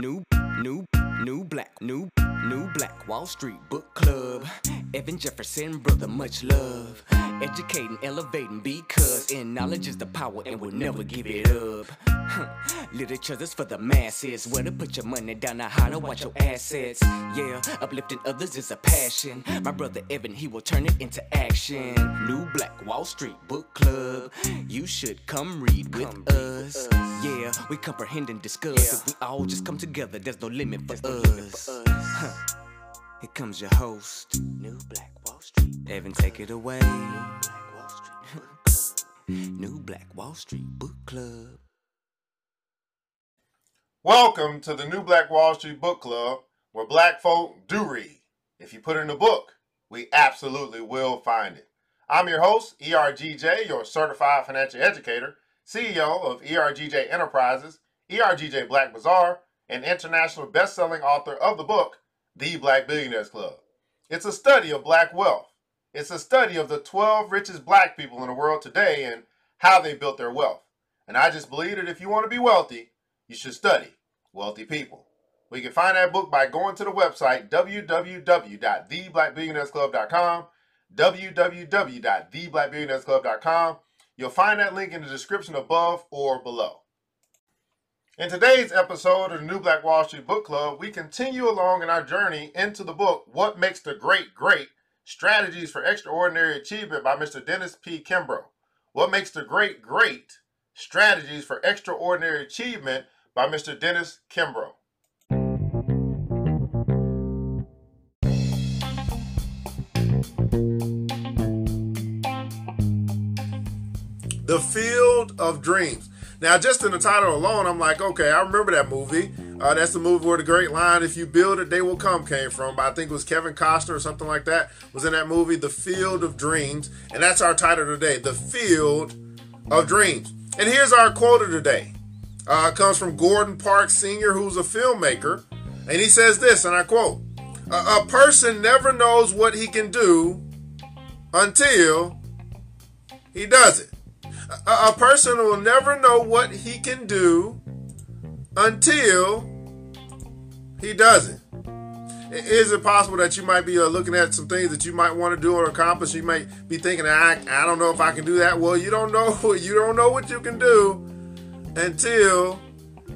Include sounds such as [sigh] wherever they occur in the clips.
new, new, new black, new, new black Wall Street book club. Evan Jefferson, brother, much love. Educating, elevating, because in knowledge is the power, and we'll never give it up. Huh. Literature is for the masses. Where to put your money down, now how to watch your assets. Yeah, uplifting others is a passion. My brother Evan, he will turn it into action. New Black Wall Street Book Club. You should come read with us. Yeah, we comprehend and discuss. If we all just come together, there's no limit for us. Huh. Here comes your host, New Black Wall Street. Evan, take it away. New Black Wall Street. Book Club. [laughs] New Black Wall Street Book Club. Welcome to the New Black Wall Street Book Club, where black folk do read. If you put in a book, we absolutely will find it. I'm your host, ERGJ, your certified financial educator, CEO of ERGJ Enterprises, ERGJ Black Bazaar, and international best-selling author of the book, The Black Billionaires Club. It's a study of black wealth. It's a study of the 12 richest black people in the world today and how they built their wealth. And I just believe that if you want to be wealthy, you should study wealthy people. We can find that book by going to the website www.theblackbillionairesclub.com, www.theblackbillionairesclub.com. You'll find that link in the description above or below. In today's episode of the New Black Wall Street Book Club, we continue along in our journey into the book What Makes the Great Great Strategies for Extraordinary Achievement by Mr. Dennis P. Kimbro. What Makes the Great Great Strategies for Extraordinary Achievement by Mr. Dennis Kimbro. The Field of Dreams. Now, just in the title alone, I'm like, okay, I remember that movie. Uh, that's the movie where the great line, if you build it, they will come, came from. But I think it was Kevin Costner or something like that, was in that movie, The Field of Dreams. And that's our title today, The Field of Dreams. And here's our quote of today. Uh, comes from Gordon Parks Sr., who's a filmmaker. And he says this, and I quote, a, a person never knows what he can do until he does it. A, a person will never know what he can do until he does it. Is it possible that you might be uh, looking at some things that you might want to do or accomplish? You might be thinking, I, I don't know if I can do that. Well, you don't know. [laughs] You don't know what you can do until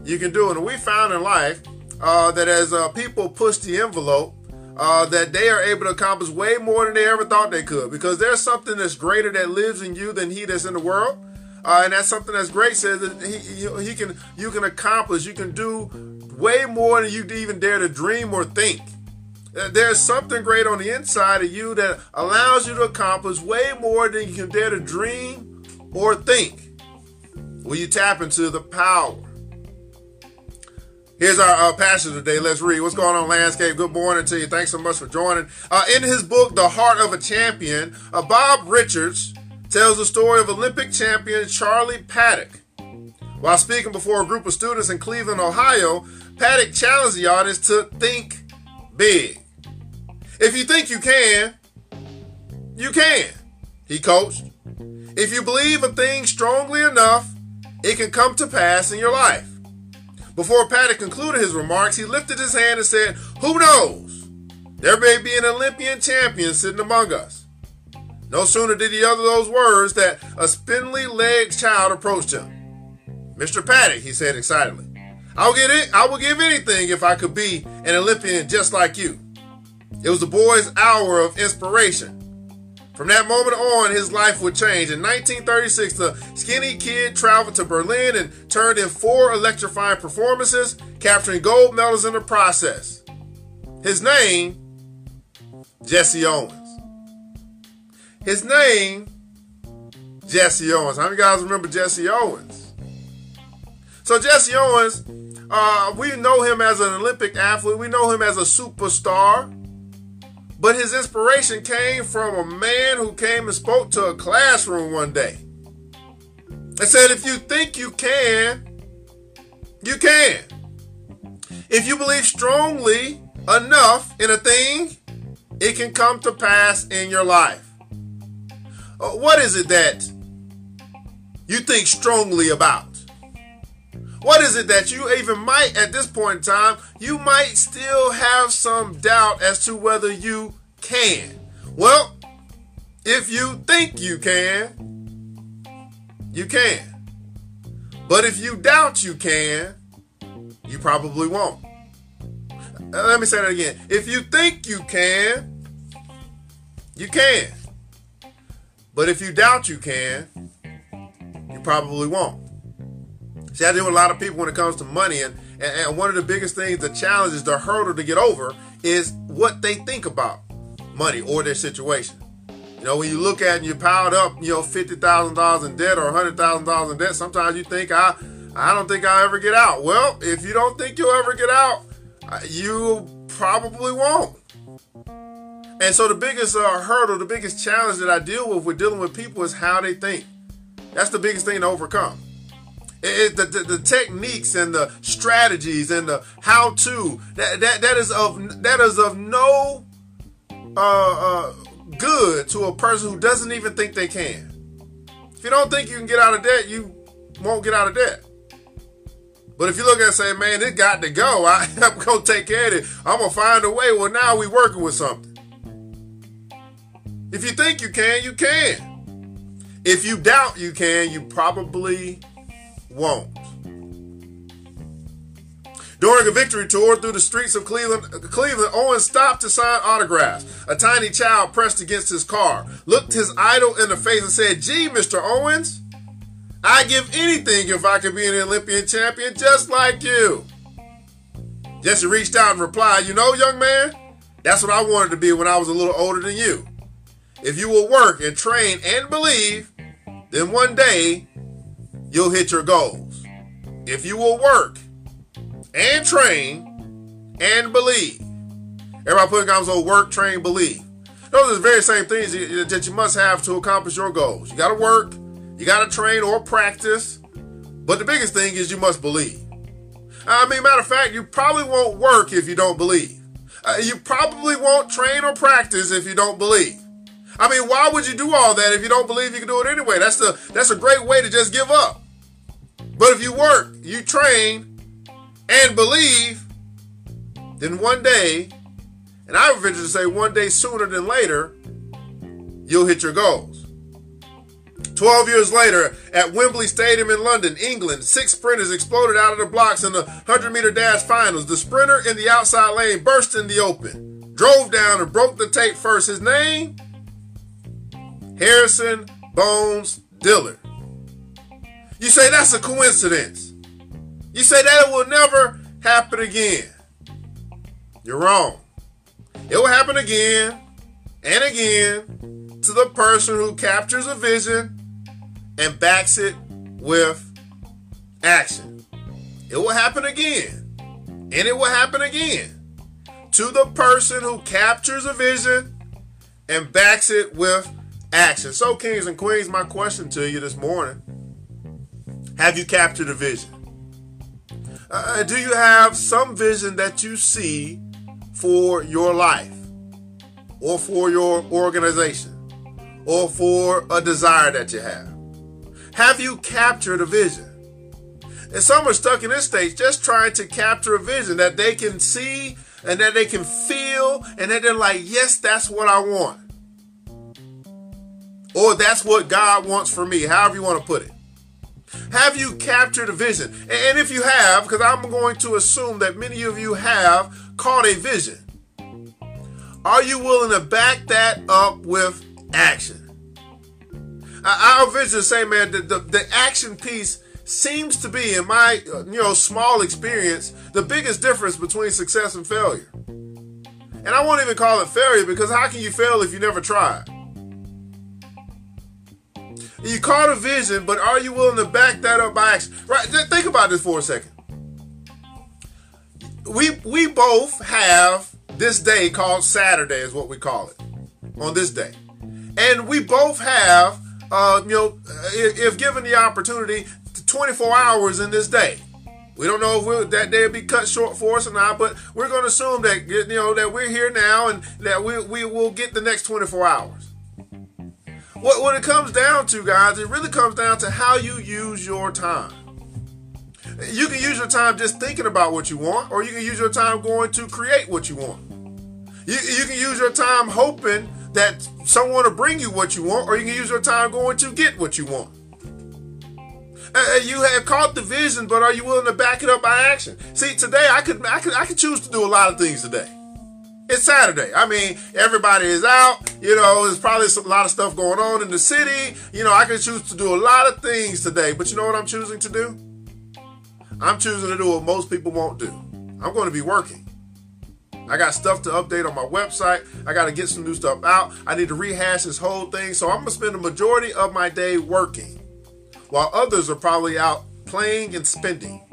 you can do it. And we found in life uh, that as uh, people push the envelope, uh, that they are able to accomplish way more than they ever thought they could because there's something that's greater that lives in you than he that's in the world. Uh, and that's something that's great says that he, he can you can accomplish you can do way more than you even dare to dream or think uh, there's something great on the inside of you that allows you to accomplish way more than you can dare to dream or think Will you tap into the power Here's our uh, passage today. Let's read. What's going on, Landscape? Good morning to you. Thanks so much for joining. Uh, in his book, The Heart of a Champion, uh, Bob Richards tells the story of Olympic champion Charlie Paddock. While speaking before a group of students in Cleveland, Ohio, Paddock challenged the audience to think big. If you think you can, you can, he coached. If you believe a thing strongly enough, it can come to pass in your life. Before Paddock concluded his remarks, he lifted his hand and said, Who knows? There may be an Olympian champion sitting among us. No sooner did he utter those words that a spindly legged child approached him. Mr. Paddock, he said excitedly, I'll get it. I will give anything if I could be an Olympian just like you. It was the boy's hour of inspiration. From that moment on, his life would change. In 1936, the skinny kid traveled to Berlin and turned in four electrifying performances, capturing gold medals in the process. His name, Jesse Owens. His name, Jesse Owens. How many guys remember Jesse Owens? So Jesse Owens, uh, we know him as an Olympic athlete. We know him as a superstar. But his inspiration came from a man who came and spoke to a classroom one day and said, If you think you can, you can. If you believe strongly enough in a thing, it can come to pass in your life. Uh, what is it that you think strongly about? What is it that you even might, at this point in time, you might still have some doubt as to whether you can? Well, if you think you can, you can. But if you doubt you can, you probably won't. Uh, let me say that again. If you think you can, you can. But if you doubt you can, you probably won't. See, I deal with a lot of people when it comes to money, and, and, and one of the biggest things, the challenge is the hurdle to get over is what they think about money or their situation. You know, when you look at and you're piled up, you know, fifty thousand dollars in debt or hundred thousand dollars in debt, sometimes you think I, I don't think I'll ever get out. Well, if you don't think you'll ever get out, uh, you probably won't. And so the biggest uh, hurdle, the biggest challenge that I deal with with dealing with people is how they think. That's the biggest thing to overcome. It, the, the, the, techniques and the strategies and the how to that, that that is of that is of no uh, uh, good to a person who doesn't even think they can. If you don't think you can get out of debt, you won't get out of debt. But if you look at it and say, man, it got to go, I, [laughs] am to take care of it. I'm to find a way. Well, now we working with something. If you think you can, you can. If you doubt you can, you probably won't. During a victory tour through the streets of Cleveland, Cleveland, Owens stopped to sign autographs. A tiny child pressed against his car, looked his idol in the face, and said, Gee, Mr. Owens, I'd give anything if I could be an Olympian champion just like you. Jesse reached out and replied, You know, young man, that's what I wanted to be when I was a little older than you. If you will work and train and believe, then one day you'll hit your goals. If you will work and train and believe. Everybody putting comments on work, train, believe. Those are the very same things that you must have to accomplish your goals. You got to work, you got to train or practice, but the biggest thing is you must believe. I mean, matter of fact, you probably won't work if you don't believe. Uh, you probably won't train or practice if you don't believe. I mean, why would you do all that if you don't believe you can do it anyway? That's the that's a great way to just give up. But if you work, you train, and believe, then one day, and I would venture to say one day sooner than later, you'll hit your goals. 12 years later, at Wembley Stadium in London, England, six sprinters exploded out of the blocks in the 100 meter dash finals. The sprinter in the outside lane burst in the open, drove down and broke the tape first. His name? Harrison Bones Dillard. You say that's a coincidence. You say that it will never happen again. You're wrong. It will happen again and again to the person who captures a vision and backs it with action. It will happen again and it will happen again to the person who captures a vision and backs it with action. So, kings and queens, my question to you this morning have you captured a vision? Uh, do you have some vision that you see for your life or for your organization or for a desire that you have? Have you captured a vision? And some are stuck in this stage just trying to capture a vision that they can see and that they can feel and that they're like, yes, that's what I want. Or that's what God wants for me, however you want to put it. Have you captured a vision? And if you have, because I'm going to assume that many of you have caught a vision, are you willing to back that up with action? Uh, our vision say, man, the, the, the action piece seems to be, in my you know small experience, the biggest difference between success and failure. And I won't even call it failure because how can you fail if you never tried? You caught a vision, but are you willing to back that up by action? Right? Think about this for a second. We we both have this day called Saturday, is what we call it. On this day, and we both have, uh, you know, if, if given the opportunity, 24 hours in this day. We don't know if we'll, that day will be cut short for us or not, but we're going to assume that you know that we're here now and that we we will get the next 24 hours. What, what it comes down to, guys, it really comes down to how you use your time. You can use your time just thinking about what you want, or you can use your time going to create what you want. You, you can use your time hoping that someone will bring you what you want, or you can use your time going to get what you want. Uh, you have caught the vision, but are you willing to back it up by action? See, today I could I could I could choose to do a lot of things today. It's Saturday. I mean, everybody is out. You know, there's probably a lot of stuff going on in the city. You know, I could choose to do a lot of things today, but you know what I'm choosing to do? I'm choosing to do what most people won't do. I'm going to be working. I got stuff to update on my website. I got to get some new stuff out. I need to rehash this whole thing. So I'm going to spend the majority of my day working while others are probably out playing and spending.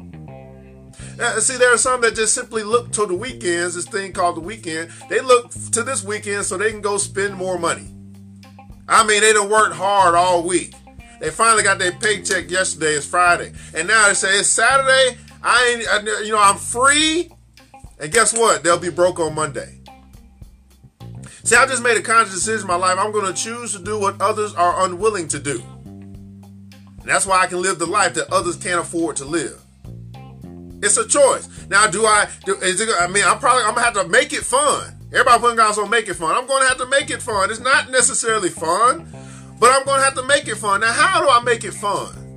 Uh, see, there are some that just simply look to the weekends, this thing called the weekend. They look to this weekend so they can go spend more money. I mean, they don't work hard all week. They finally got their paycheck yesterday. It's Friday, and now they say it's Saturday. I ain't, I, you know, I'm free. And guess what? They'll be broke on Monday. See, I just made a conscious decision in my life. I'm going to choose to do what others are unwilling to do. And that's why I can live the life that others can't afford to live. It's a choice. Now, do I? Do, is it? I mean, I'm probably I'm gonna have to make it fun. Everybody putting guys on make it fun. I'm gonna have to make it fun. It's not necessarily fun, but I'm gonna have to make it fun. Now, how do I make it fun?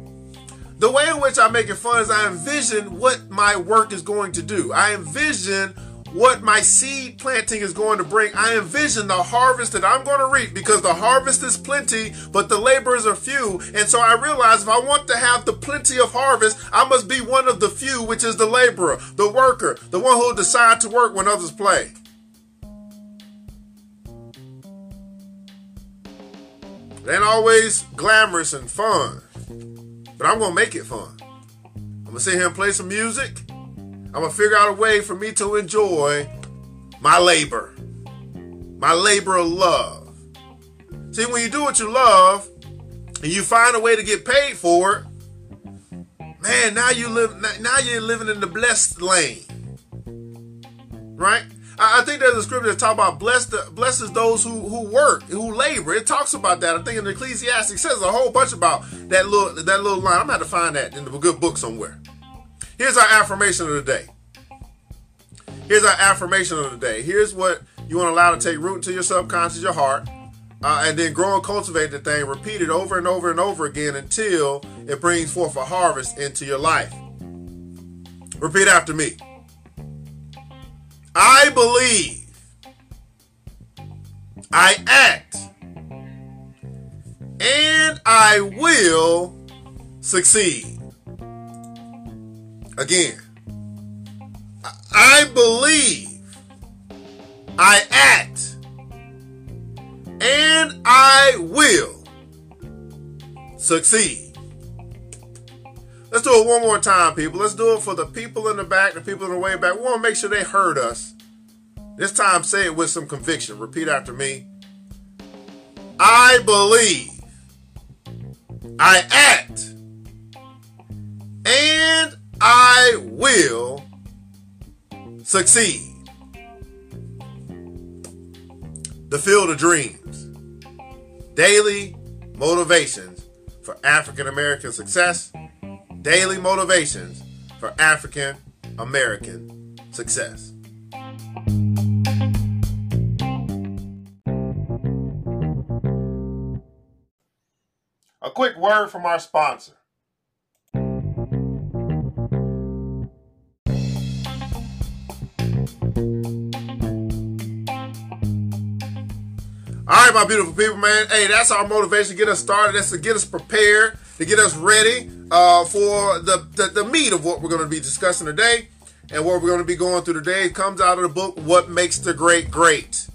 The way in which I make it fun is I envision what my work is going to do. I envision what my seed planting is going to bring. I envision the harvest that I'm going to reap because the harvest is plenty, but the laborers are few. And so I realize if I want to have the plenty of harvest, I must be one of the few, which is the laborer, the worker, the one who will decide to work when others play. It ain't always glamorous and fun, but I'm going to make it fun. I'm going to sit here and play some music. I'm gonna figure out a way for me to enjoy my labor, my labor of love. See, when you do what you love and you find a way to get paid for it, man, now you live. Now you're living in the blessed lane, right? I think there's a scripture that talk about blessed, blesses those who, who work, who labor. It talks about that. I think in Ecclesiastes says a whole bunch about that little that little line. I'm gonna have to find that in a good book somewhere. Here's our affirmation of the day. Here's our affirmation of the day. Here's what you want to allow to take root into your subconscious, your heart, uh, and then grow and cultivate the thing. Repeat it over and over and over again until it brings forth a harvest into your life. Repeat after me. I believe. I act. And I will succeed. Again, I believe, I act, and I will succeed. Let's do it one more time, people. Let's do it for the people in the back, the people in the way back. We want to make sure they heard us. This time, say it with some conviction. Repeat after me. I believe, I act, and I will succeed. The Field of Dreams. Daily motivations for African American success. Daily motivations for African American success. A quick word from our sponsor. Right, my beautiful people, man. Hey, that's our motivation. to Get us started. That's to get us prepared, to get us ready uh, for the, the, the meat of what we're going to be discussing today. And what we're going to be going through today comes out of the book, What Makes the Great Great.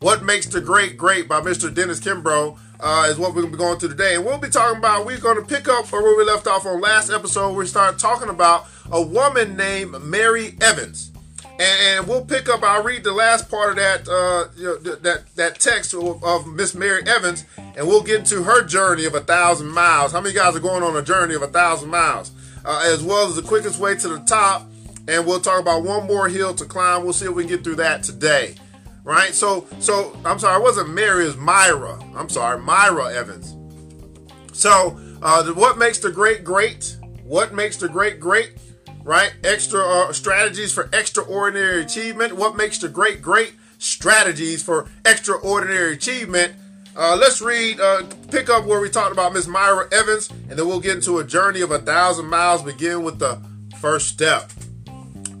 What Makes the Great Great by Mr. Dennis Kimbro uh, is what we're going to be going through today. And we'll be talking about, we're going to pick up where we left off on last episode. We started talking about a woman named Mary Evans and, we'll pick up. I'll read the last part of that uh, you know, that that text of, of Miss Mary Evans, and we'll get into her journey of a thousand miles. How many guys are going on a journey of a thousand miles, uh, as well as the quickest way to the top? And we'll talk about one more hill to climb. We'll see if we can get through that today, right? So, so I'm sorry, it wasn't Mary, it was Myra. I'm sorry, Myra Evans. So, uh, what makes the great great? What makes the great great? Right? Extra uh, strategies for extraordinary achievement. What makes the great great? Strategies for extraordinary achievement. Uh, let's read, uh, pick up where we talked about Miss Myra Evans, and then we'll get into a journey of a thousand miles. Begin with the first step.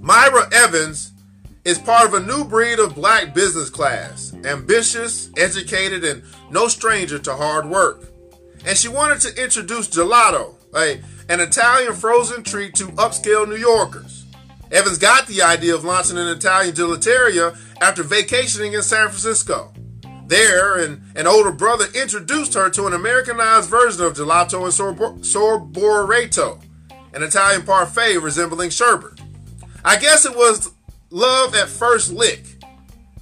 Myra Evans is part of a new breed of black business class, ambitious, educated, and no stranger to hard work. And she wanted to introduce gelato, a, an Italian frozen treat to upscale New Yorkers. Evans got the idea of launching an Italian gelateria after vacationing in San Francisco. There, and an older brother introduced her to an Americanized version of gelato and sorboreto, an Italian parfait resembling sherbet. I guess it was love at first lick.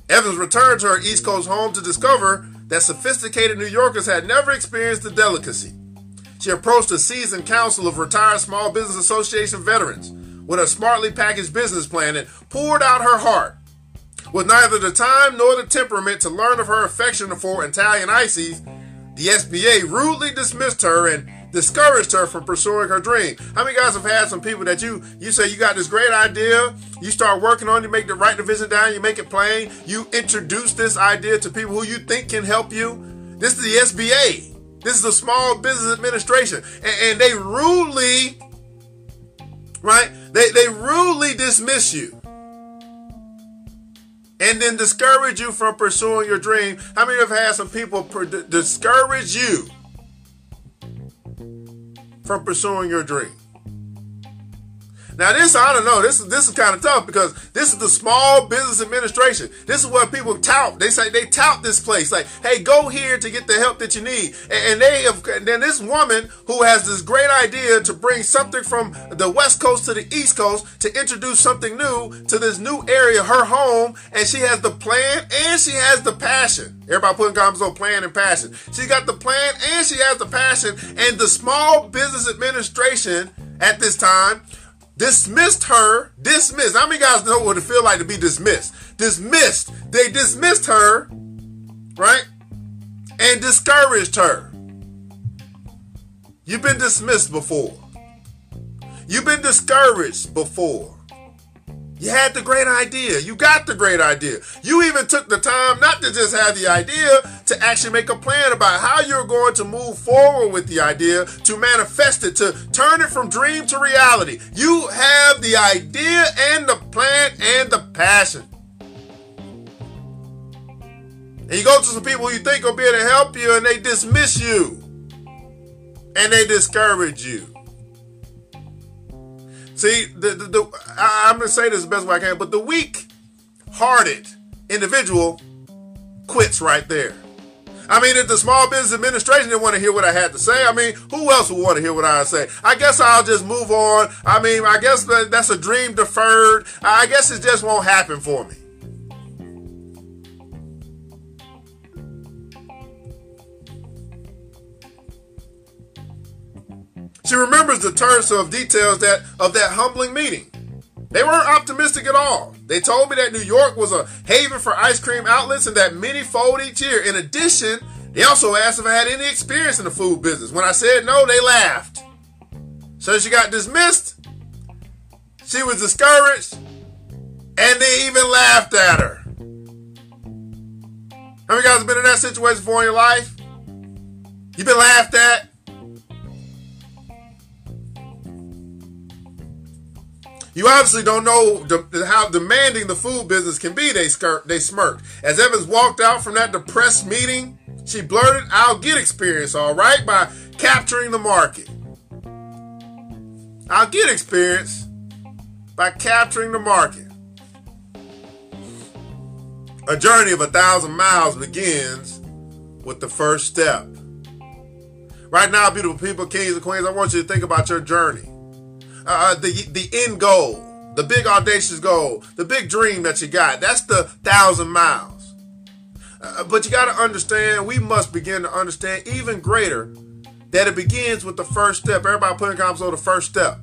Evans returned to her East Coast home to discover that sophisticated New Yorkers had never experienced the delicacy. She approached a seasoned council of retired Small Business Association veterans with a smartly packaged business plan and poured out her heart. With neither the time nor the temperament to learn of her affection for Italian ices, the SBA rudely dismissed her and discouraged her from pursuing her dream. How many guys have had some people that you you say you got this great idea, you start working on, you make the right division down, you make it plain, you introduce this idea to people who you think can help you. This is the SBA. This is the Small Business Administration, and, and they rudely, right? They they rudely dismiss you and then discourage you from pursuing your dream. How many have had some people discourage you from pursuing your dream? Now this I don't know. This is this is kind of tough because this is the Small Business Administration. This is what people tout. They say they tout this place like, "Hey, go here to get the help that you need." And, they have. And then this woman who has this great idea to bring something from the West Coast to the East Coast to introduce something new to this new area, her home, and she has the plan and she has the passion. Everybody putting comments on plan and passion. She got the plan and she has the passion. And the Small Business Administration at this time dismissed her. Dismissed. How many guys know what it feel like to be dismissed? Dismissed. They dismissed her, right? And discouraged her. You've been dismissed before. You've been discouraged before. You had the great idea. You got the great idea. You even took the time not to just have the idea, to actually make a plan about how you're going to move forward with the idea, to manifest it, to turn it from dream to reality. You have the idea and the plan and the passion. And you go to some people you think will be able to help you and they dismiss you. And they discourage you. See, the, the, the I, I'm going to say this the best way I can, but the weak hearted individual quits right there. I mean, if the Small Business Administration didn't want to hear what I had to say, I mean, who else would want to hear what I say? I guess I'll just move on. I mean, I guess that's a dream deferred. I guess it just won't happen for me. She remembers the terms of details that of that humbling meeting. They weren't optimistic at all. They told me that New York was a haven for ice cream outlets and that many fold each year. In addition, they also asked if I had any experience in the food business. When I said no, they laughed. So she got dismissed. She was discouraged. And they even laughed at her. How many guys have been in that situation before in your life? You've been laughed at. You obviously don't know how demanding the food business can be. They they smirked. As Evans walked out from that depressed meeting, she blurted, "I'll get experience, all right, by capturing the market. I'll get experience by capturing the market." A journey of a thousand miles begins with the first step. Right now, beautiful people, kings and queens, I want you to think about your journey uh, the the end goal, the big audacious goal, the big dream that you got. That's the thousand miles. Uh, but you got to understand, we must begin to understand even greater that it begins with the first step. Everybody putting comments on the first step.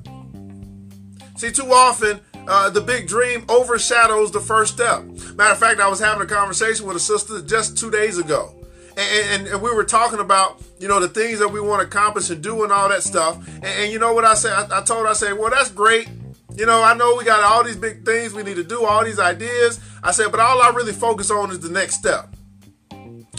See, too often uh, the big dream overshadows the first step. Matter of fact, I was having a conversation with a sister just two days ago and, and, and, we were talking about you know the things that we want to accomplish and do and all that stuff and, and you know what i said I, I, told her i said well that's great You know, I know we got all these big things we need to do, all these ideas. I said, but all I really focus on is the next step.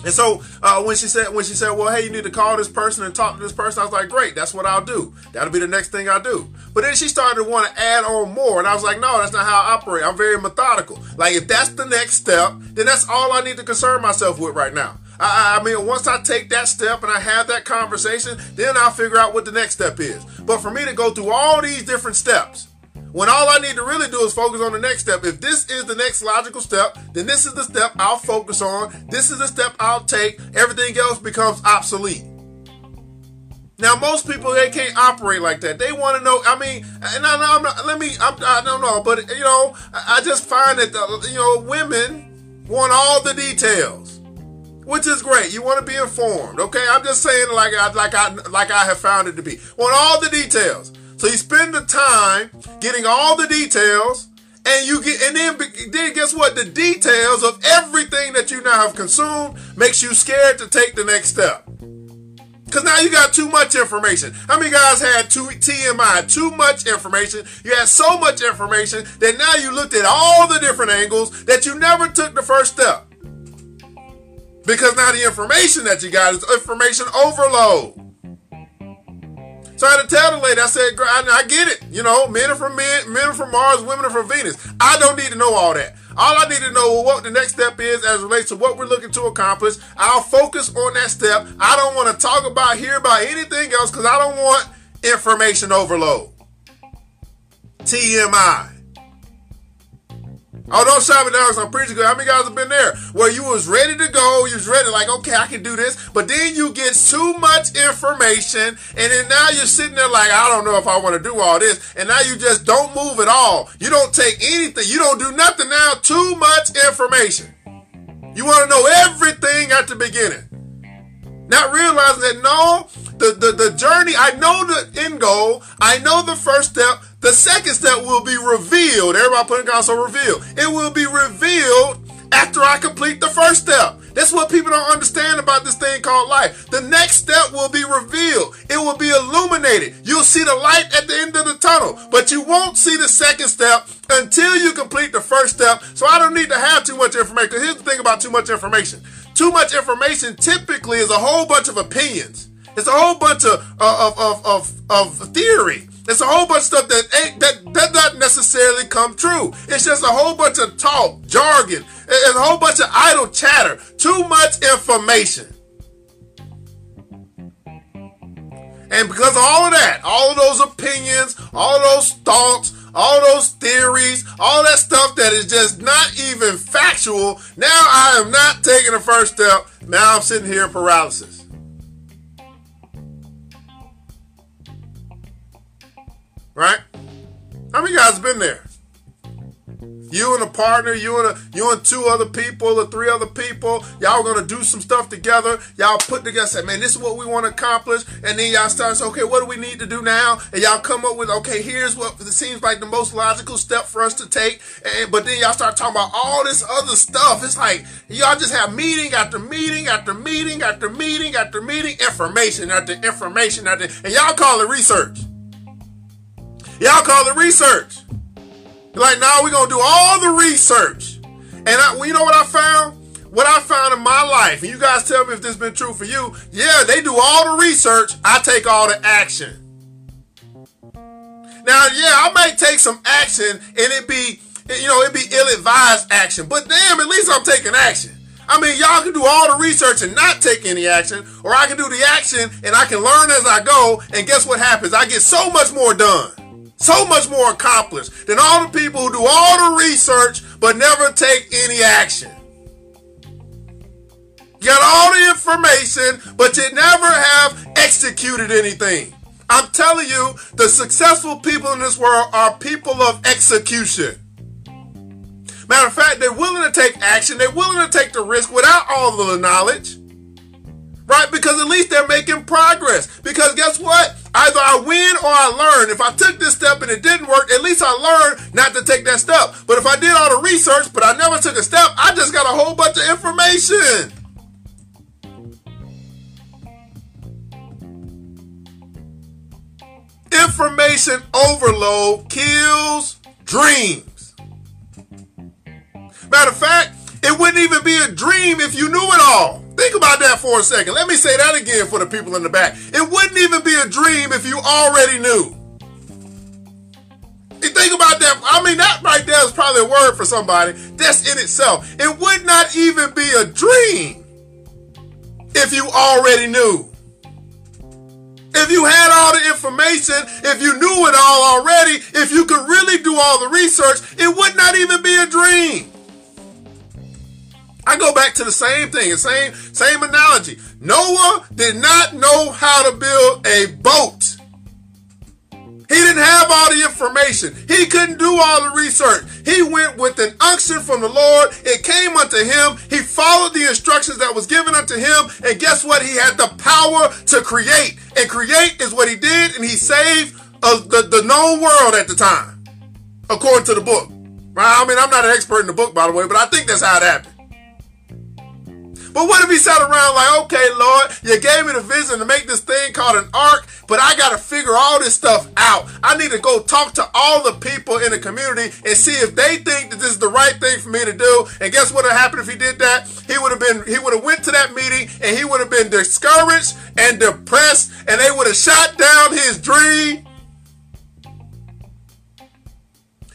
And so uh, when she said when she said, "Well, hey, you need to call this person and talk to this person," I was like, "Great, that's what I'll do. That'll be the next thing I do." But then she started to want to add on more, and I was like, "No, that's not how I operate. I'm very methodical. Like if that's the next step, then that's all I need to concern myself with right now. I, I mean, once I take that step and I have that conversation, then I'll figure out what the next step is. But for me to go through all these different steps." When all I need to really do is focus on the next step. If this is the next logical step, then this is the step I'll focus on. This is the step I'll take. Everything else becomes obsolete. Now, most people they can't operate like that. They want to know. I mean, and I, am not. Let me. I'm, I don't know, but you know, I just find that uh, you know women want all the details, which is great. You want to be informed, okay? I'm just saying like I like I like I have found it to be. Want all the details. So you spend the time getting all the details, and you get, and then, then guess what? The details of everything that you now have consumed makes you scared to take the next step. Because now you got too much information. How many guys had too TMI, too much information? You had so much information that now you looked at all the different angles that you never took the first step. Because now the information that you got is information overload. So I had to tell the lady, I said, I, I get it. You know, men are from men, men are from Mars, women are from Venus. I don't need to know all that. All I need to know what the next step is as relates to what we're looking to accomplish. I'll focus on that step. I don't want to talk about, hear about anything else because I don't want information overload. TMI. Oh, don't shop it down I'm preaching good. How many guys have been there where you was ready to go, you was ready, like, okay, I can do this, but then you get too much information, and then now you're sitting there like, I don't know if I want to do all this, and now you just don't move at all. You don't take anything. You don't do nothing now. Too much information. You want to know everything at the beginning. Not realizing that no, the, the, the journey, I know the end goal, I know the first step, the second step will be revealed. Everybody put in console revealed. It will be revealed after I complete the first step. That's what people don't understand about this thing called life. The next step will be revealed. It will be illuminated. You'll see the light at the end of the tunnel, but you won't see the second step until you complete the first step. So I don't need to have too much information. Here's the thing about too much information. Too much information typically is a whole bunch of opinions. It's a whole bunch of, of, of, of, of theory. It's a whole bunch of stuff that ain't that that doesn't necessarily come true. It's just a whole bunch of talk, jargon, it's a whole bunch of idle chatter. Too much information. And because of all of that, all of those opinions, all those thoughts, all those theories, all that stuff that is just not even factual, now I am not taking the first step. Now I'm sitting here in paralysis. Right? How many guys been there? You and a partner, you and a, you and two other people or three other people, y'all gonna do some stuff together. Y'all put together, say, man, this is what we want to accomplish, and then y'all start say, okay, what do we need to do now? And y'all come up with, okay, here's what seems like the most logical step for us to take. And but then y'all start talking about all this other stuff. It's like y'all just have meeting after meeting after meeting after meeting after meeting, information after information after, and y'all call it research. Y'all call it research. Like, now we're gonna do all the research. And I, you know what I found? What I found in my life, and you guys tell me if this has been true for you. Yeah, they do all the research. I take all the action. Now, yeah, I might take some action, and it be, you know, it be ill-advised action. But damn, at least I'm taking action. I mean, y'all can do all the research and not take any action, or I can do the action and I can learn as I go. And guess what happens? I get so much more done so much more accomplished than all the people who do all the research but never take any action. Get all the information, but you never have executed anything. I'm telling you, the successful people in this world are people of execution. Matter of fact, they're willing to take action, they're willing to take the risk without all of the knowledge. Right? Because at least they're making progress. Because guess what? Either I win or I learn. If I took this step and it didn't work, at least I learned not to take that step. But if I did all the research, but I never took a step, I just got a whole bunch of information. Information overload kills dreams. Matter of fact, it wouldn't even be a dream if you knew it all. Think about that for a second. Let me say that again for the people in the back. It wouldn't even be a dream if you already knew. Think about that. I mean, that right there is probably a word for somebody. That's in itself. It would not even be a dream if you already knew. If you had all the information, if you knew it all already, if you could really do all the research, it would not even be a dream. I go back to the same thing, the same same analogy. Noah did not know how to build a boat. He didn't have all the information. He couldn't do all the research. He went with an unction from the Lord. It came unto him. He followed the instructions that was given unto him. And guess what? He had the power to create. And create is what he did. And he saved uh, the, the known world at the time, according to the book. Right? I mean, I'm not an expert in the book, by the way, but I think that's how it happened. But what if he sat around like, okay, Lord, you gave me the vision to make this thing called an ark, but I got to figure all this stuff out. I need to go talk to all the people in the community and see if they think that this is the right thing for me to do. And guess what would have happened if he did that? He would have been, he would have went to that meeting and he would have been discouraged and depressed and they would have shot down his dream.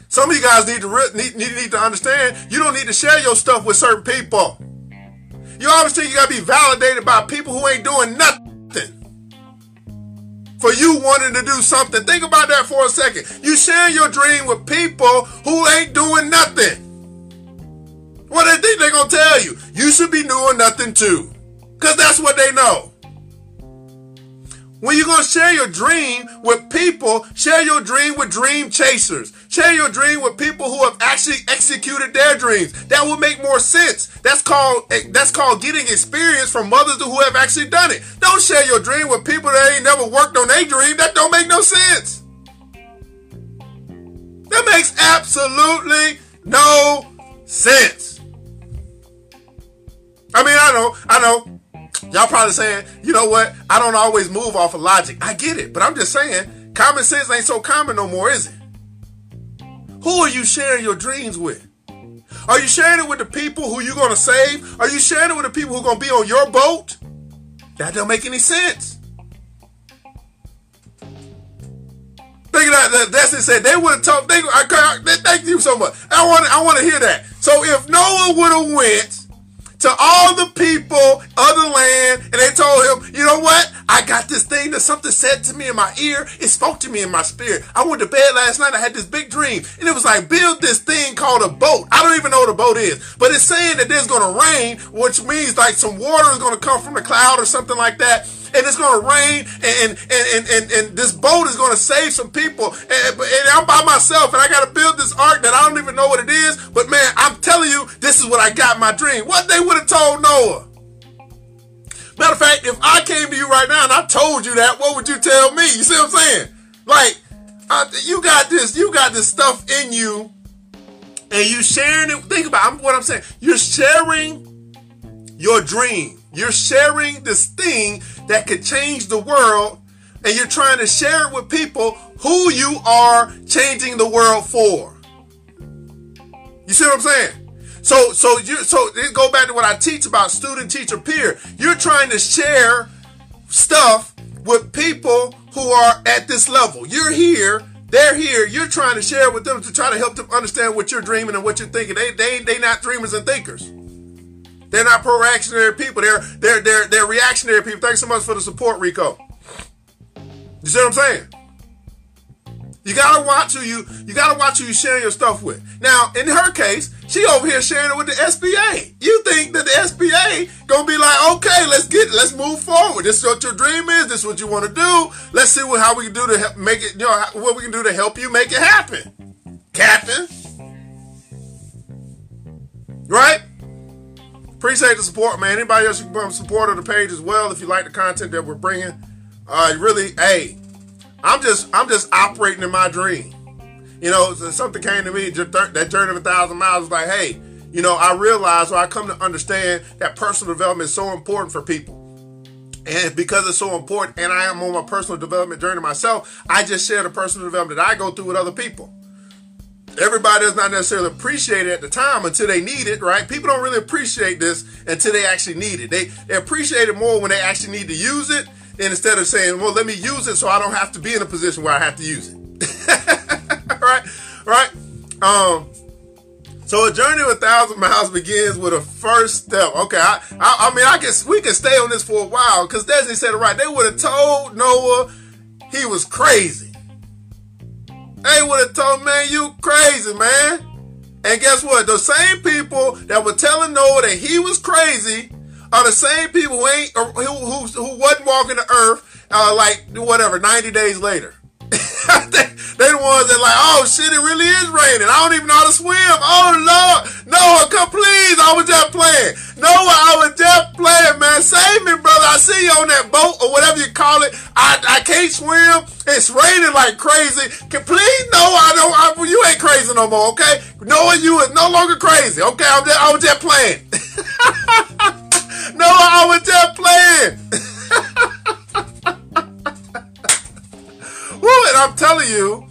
Some of you guys need to need, need, need to understand you don't need to share your stuff with certain people. You obviously you gotta be validated by people who ain't doing nothing. For you wanting to do something. Think about that for a second. You sharing your dream with people who ain't doing nothing. What they think they gonna tell you? You should be doing nothing too. Cause that's what they know. When you're going to share your dream with people, share your dream with dream chasers. Share your dream with people who have actually executed their dreams. That will make more sense. That's called eh, that's called getting experience from others who have actually done it. Don't share your dream with people that ain't never worked on their dream. That don't make no sense. That makes absolutely no sense. I mean, I know, I know Y'all probably saying, you know what? I don't always move off of logic. I get it, but I'm just saying, common sense ain't so common no more, is it? Who are you sharing your dreams with? Are you sharing it with the people who you're to save? Are you sharing it with the people who are to be on your boat? That don't make any sense. Think that. That's it. Said they would have told. They, I, thank you so much. I want. I want to hear that. So if Noah would have went to all the people of the land, and they told him, you know what? I got this thing that something said to me in my ear. It spoke to me in my spirit. I went to bed last night. I had this big dream, and it was like build this thing called a boat. I don't even know what a boat is, but it's saying that there's going to rain, which means like some water is going to come from the cloud or something like that and it's going to rain and, and, and, and, this boat is going to save some people. And, and I'm by myself and I got to build this ark that I don't even know what it is. But man, I'm telling you, this is what I got my dream. What they would have told Noah. Matter of fact, if I came to you right now and I told you that, what would you tell me? You see what I'm saying? Like, uh, you got this, you got this stuff in you, and you sharing it. Think about what I'm saying. You're sharing your dream. You're sharing this thing that could change the world, and you're trying to share it with people who you are changing the world for. You see what I'm saying? So, so you, so go back to what I teach about student, teacher, peer. You're trying to share stuff with people who are at this level. You're here, they're here. You're trying to share with them to try to help them understand what you're dreaming and what you're thinking. They, they, they not dreamers and thinkers. They're not pro-reactionary people. They're they're they're they're reactionary people. Thanks so much for the support, Rico. You see what I'm saying? You gotta watch who you you gotta watch who you sharing your stuff with. Now, in her case, she over here sharing it with the SBA. You think that the SBA gonna be like, okay, let's get let's move forward. This is what your dream is. This is what you want to do. Let's see what how we can do to help make it. You know what we can do to help you make it happen, Captain. Right? Appreciate the support, man. Anybody else you can support of the page as well if you like the content that we're bringing. Uh, really, hey, I'm just I'm just operating in my dream. You know, something came to me that journey of a thousand miles was like, hey, you know, I realize or I come to understand that personal development is so important for people. And because it's so important, and I am on my personal development journey myself, I just share the personal development that I go through with other people. Everybody does not necessarily appreciate it at the time until they need it, right? People don't really appreciate this until they actually need it. They, they appreciate it more when they actually need to use it, and instead of saying, well, let me use it so I don't have to be in a position where I have to use it. [laughs] right? Right? Um, so a journey of a thousand miles begins with a first step. Okay, I, I, I mean, I guess we can stay on this for a while because Destiny said it right. They would have told Noah he was crazy. Would have told man, you crazy, man. And guess what? The same people that were telling Noah that he was crazy are the same people who ain't who who, who wasn't walking the earth uh, like whatever 90 days later. [laughs] they, they the ones that like, oh shit, it really is raining. I don't even know how to swim. Oh Lord, Noah, come please. I was just playing. Noah, I was just playing, man. Save me, brother. I see you on that boat or whatever you call it. I, I can't swim. It's raining like crazy. Can please, Noah, I don't. I, you ain't crazy no more, okay? Noah, you is no longer crazy, okay? I'm just, I was just playing. [laughs] Noah, I was just playing. [laughs] and I'm telling you,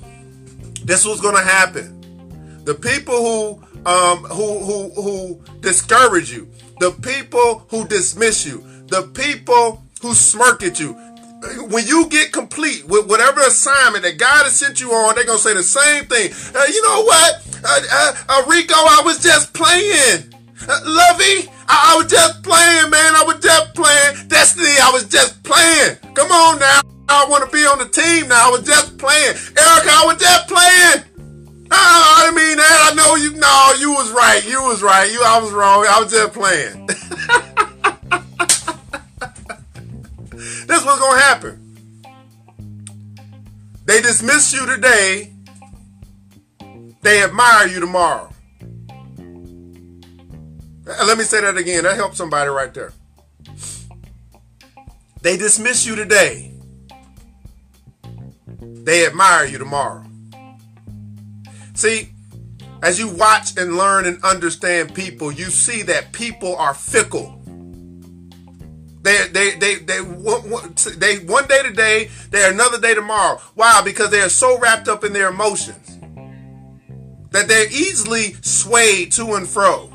this was going to happen. The people who um, who who who discourage you, the people who dismiss you, the people who smirk at you. When you get complete with whatever assignment that God has sent you on, they're gonna say the same thing. Uh, you know what, uh, uh, uh Rico? I was just playing. Uh, Lovey, I, I was just playing, man. I was just playing. Destiny, I was just playing. Come on now. I want to be on the team now. I was just playing. Erica, I was just playing. Oh, I mean that. I know you. No, you was right. You was right. You, I was wrong. I was just playing. [laughs] this was gonna happen. They dismiss you today. They admire you tomorrow. Uh, let me say that again. That helps somebody right there. They dismiss you today they admire you tomorrow. See, as you watch and learn and understand people, you see that people are fickle. They they they they they one day today, they're another day tomorrow. Why? Because they are so wrapped up in their emotions that they're easily swayed to and fro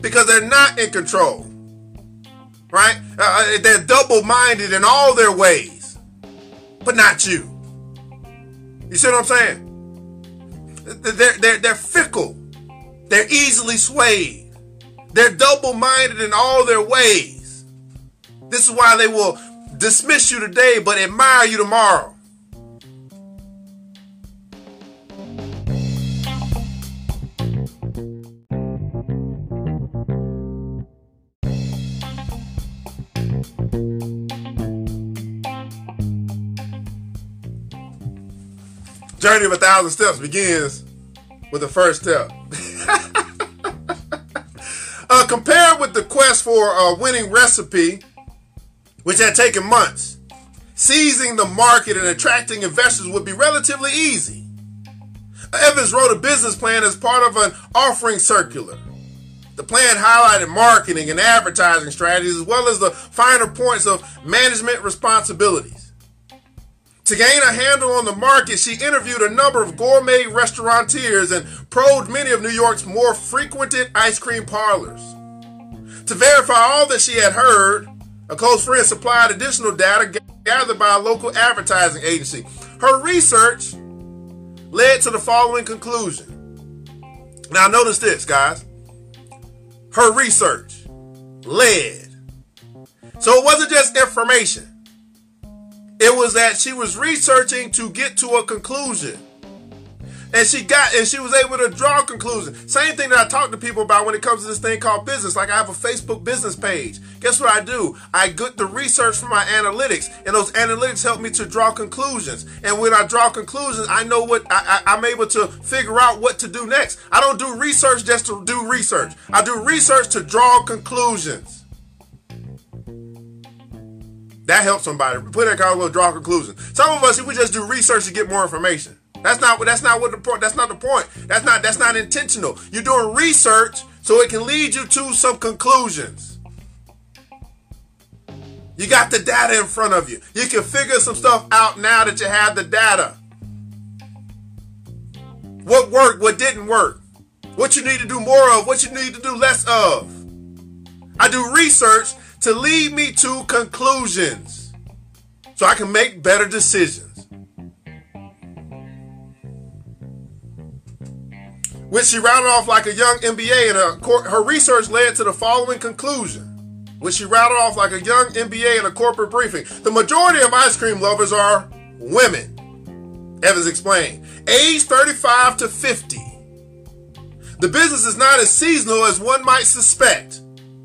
because they're not in control. Right? Uh, uh they're double-minded in all their ways, but not you. You see what I'm saying? They're, they're, they're fickle. They're easily swayed. They're double minded in all their ways. This is why they will dismiss you today but admire you tomorrow. Journey of a thousand steps begins with the first step. [laughs] uh, compared with the quest for a winning recipe, which had taken months, seizing the market and attracting investors would be relatively easy. Evans wrote a business plan as part of an offering circular. The plan highlighted marketing and advertising strategies as well as the finer points of management responsibilities. To gain a handle on the market, she interviewed a number of gourmet restaurateurs and probed many of New York's more frequented ice cream parlors. To verify all that she had heard, a close friend supplied additional data gathered by a local advertising agency. Her research led to the following conclusion. Now, notice this, guys. Her research led. So it wasn't just information. It was that she was researching to get to a conclusion. And she got and she was able to draw a conclusion. Same thing that I talk to people about when it comes to this thing called business. Like I have a Facebook business page. Guess what I do? I get the research from my analytics, and those analytics help me to draw conclusions. And when I draw conclusions, I know what I, I, I'm able to figure out what to do next. I don't do research just to do research. I do research to draw conclusions. That helps somebody. Put that kind of draw a conclusion. Some of us, if we just do research to get more information. That's not what. That's not what the point. That's not the point. That's not. That's not intentional. You're doing research so it can lead you to some conclusions. You got the data in front of you. You can figure some stuff out now that you have the data. What worked, what didn't work. What you need to do more of, what you need to do less of. I do research to lead me to conclusions so I can make better decisions. Which she rounded off like a young MBA, and her, her research led to the following conclusion. Which she rattled off like a young MBA in a corporate briefing. The majority of ice cream lovers are women, Evans explained, age 35 to 50. The business is not as seasonal as one might suspect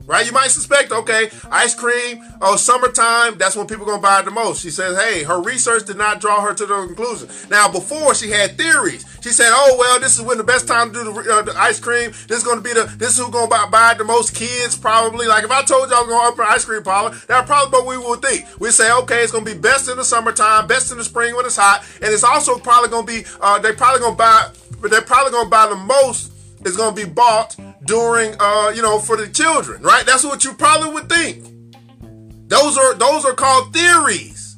right? You might suspect, okay, ice cream, oh, summertime, that's when people to buy it the most. She says, hey, her research did not draw her to the conclusion. Now, before she had theories. She said, oh, well, this is when the best time to do the, uh, the ice cream. This is to be the, this is who's going to buy, buy the most kids, probably. Like, if I told you I was going to open an ice cream parlor, that's probably what we would think. We say, okay, it's to be best in the summertime, best in the spring when it's hot, and it's also probably to be, uh, they're probably to buy, but they're probably to buy the most is going to be bought during, uh, you know, for the children, right? That's what you probably would think. Those are those are called theories.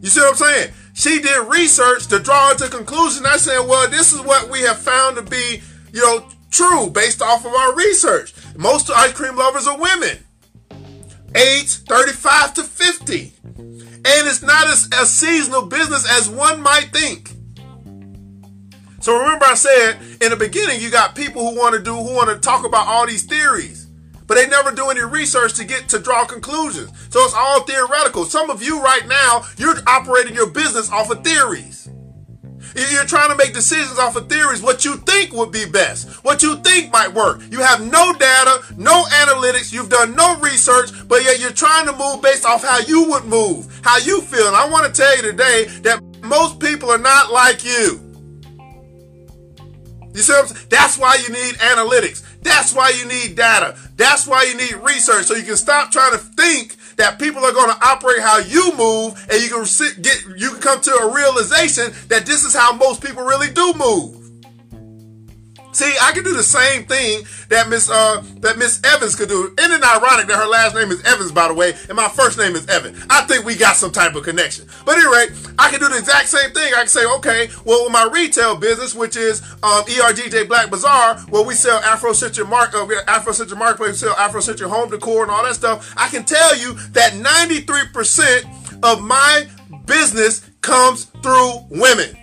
You see what I'm saying? She did research to draw to conclusion. I said, well, this is what we have found to be, you know, true based off of our research. Most ice cream lovers are women, age 35 to 50. And it's not as a seasonal business as one might think. So remember I said in the beginning, you got people who want to do, who want to talk about all these theories, but they never do any research to get to draw conclusions. So it's all theoretical. Some of you right now, you're operating your business off of theories. You're trying to make decisions off of theories, what you think would be best, what you think might work. You have no data, no analytics, you've done no research, but yet you're trying to move based off how you would move, how you feel. And I want to tell you today that most people are not like you. You see what I'm saying? That's why you need analytics. That's why you need data. That's why you need research. So you can stop trying to think that people are going to operate how you move and you can get you can come to a realization that this is how most people really do move. See, I can do the same thing that Miss uh, that Miss Evans could do. Isn't it ironic that her last name is Evans, by the way, and my first name is Evan? I think we got some type of connection. But anyway, I can do the exact same thing. I can say, okay, well, with my retail business, which is um, ERGJ Black Bazaar, where we sell Afrocentric mark, uh, Afrocentric marketplace, we sell Afrocentric home decor and all that stuff. I can tell you that 93% of my business comes through women.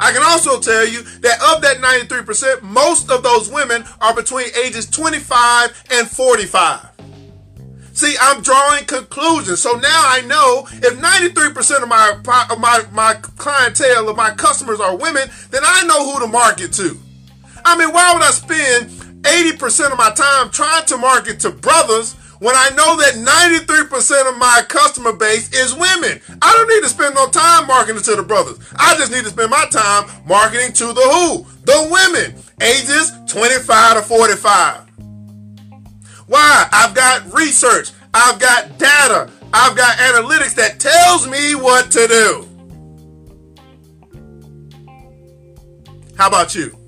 I can also tell you that of that 93%, most of those women are between ages 25 and 45. See, I'm drawing conclusions. So now I know if 93% of my, of my, my clientele, of my customers are women, then I know who to market to. I mean, why would I spend 80% of my time trying to market to brothers when I know that 93% of my customer base is women. I don't need to spend no time marketing to the brothers. I just need to spend my time marketing to the who? The women, ages 25 to 45. Why? I've got research. I've got data. I've got analytics that tells me what to do. How about you?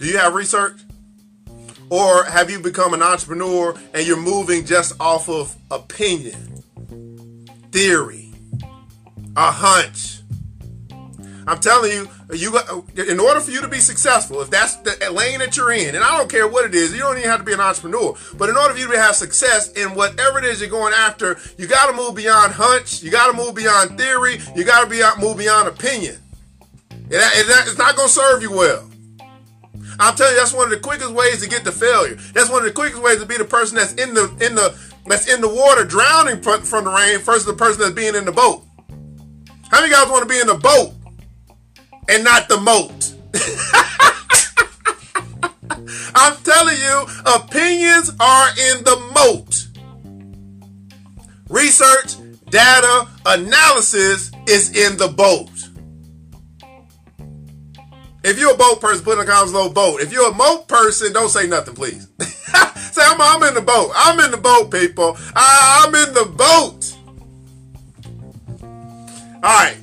Do you have research? Or have you become an entrepreneur and you're moving just off of opinion, theory, a hunch? I'm telling you, you in order for you to be successful, if that's the lane that you're in, and I don't care what it is, you don't even have to be an entrepreneur, but in order for you to have success in whatever it is you're going after, you got to move beyond hunch, you got to move beyond theory, you got to be move beyond opinion. it's not going to serve you well. I'm telling you, that's one of the quickest ways to get to failure. That's one of the quickest ways to be the person that's in the in the that's in the water drowning from, the rain versus the person that's being in the boat. How many guys want to be in the boat and not the moat? [laughs] I'm telling you, opinions are in the moat. Research, data, analysis is in the boat. If you're a boat person, put in the comments below boat. If you're a moat person, don't say nothing, please. [laughs] say, I'm, I'm, in the boat. I'm in the boat, people. I, I'm in the boat. All right. [laughs]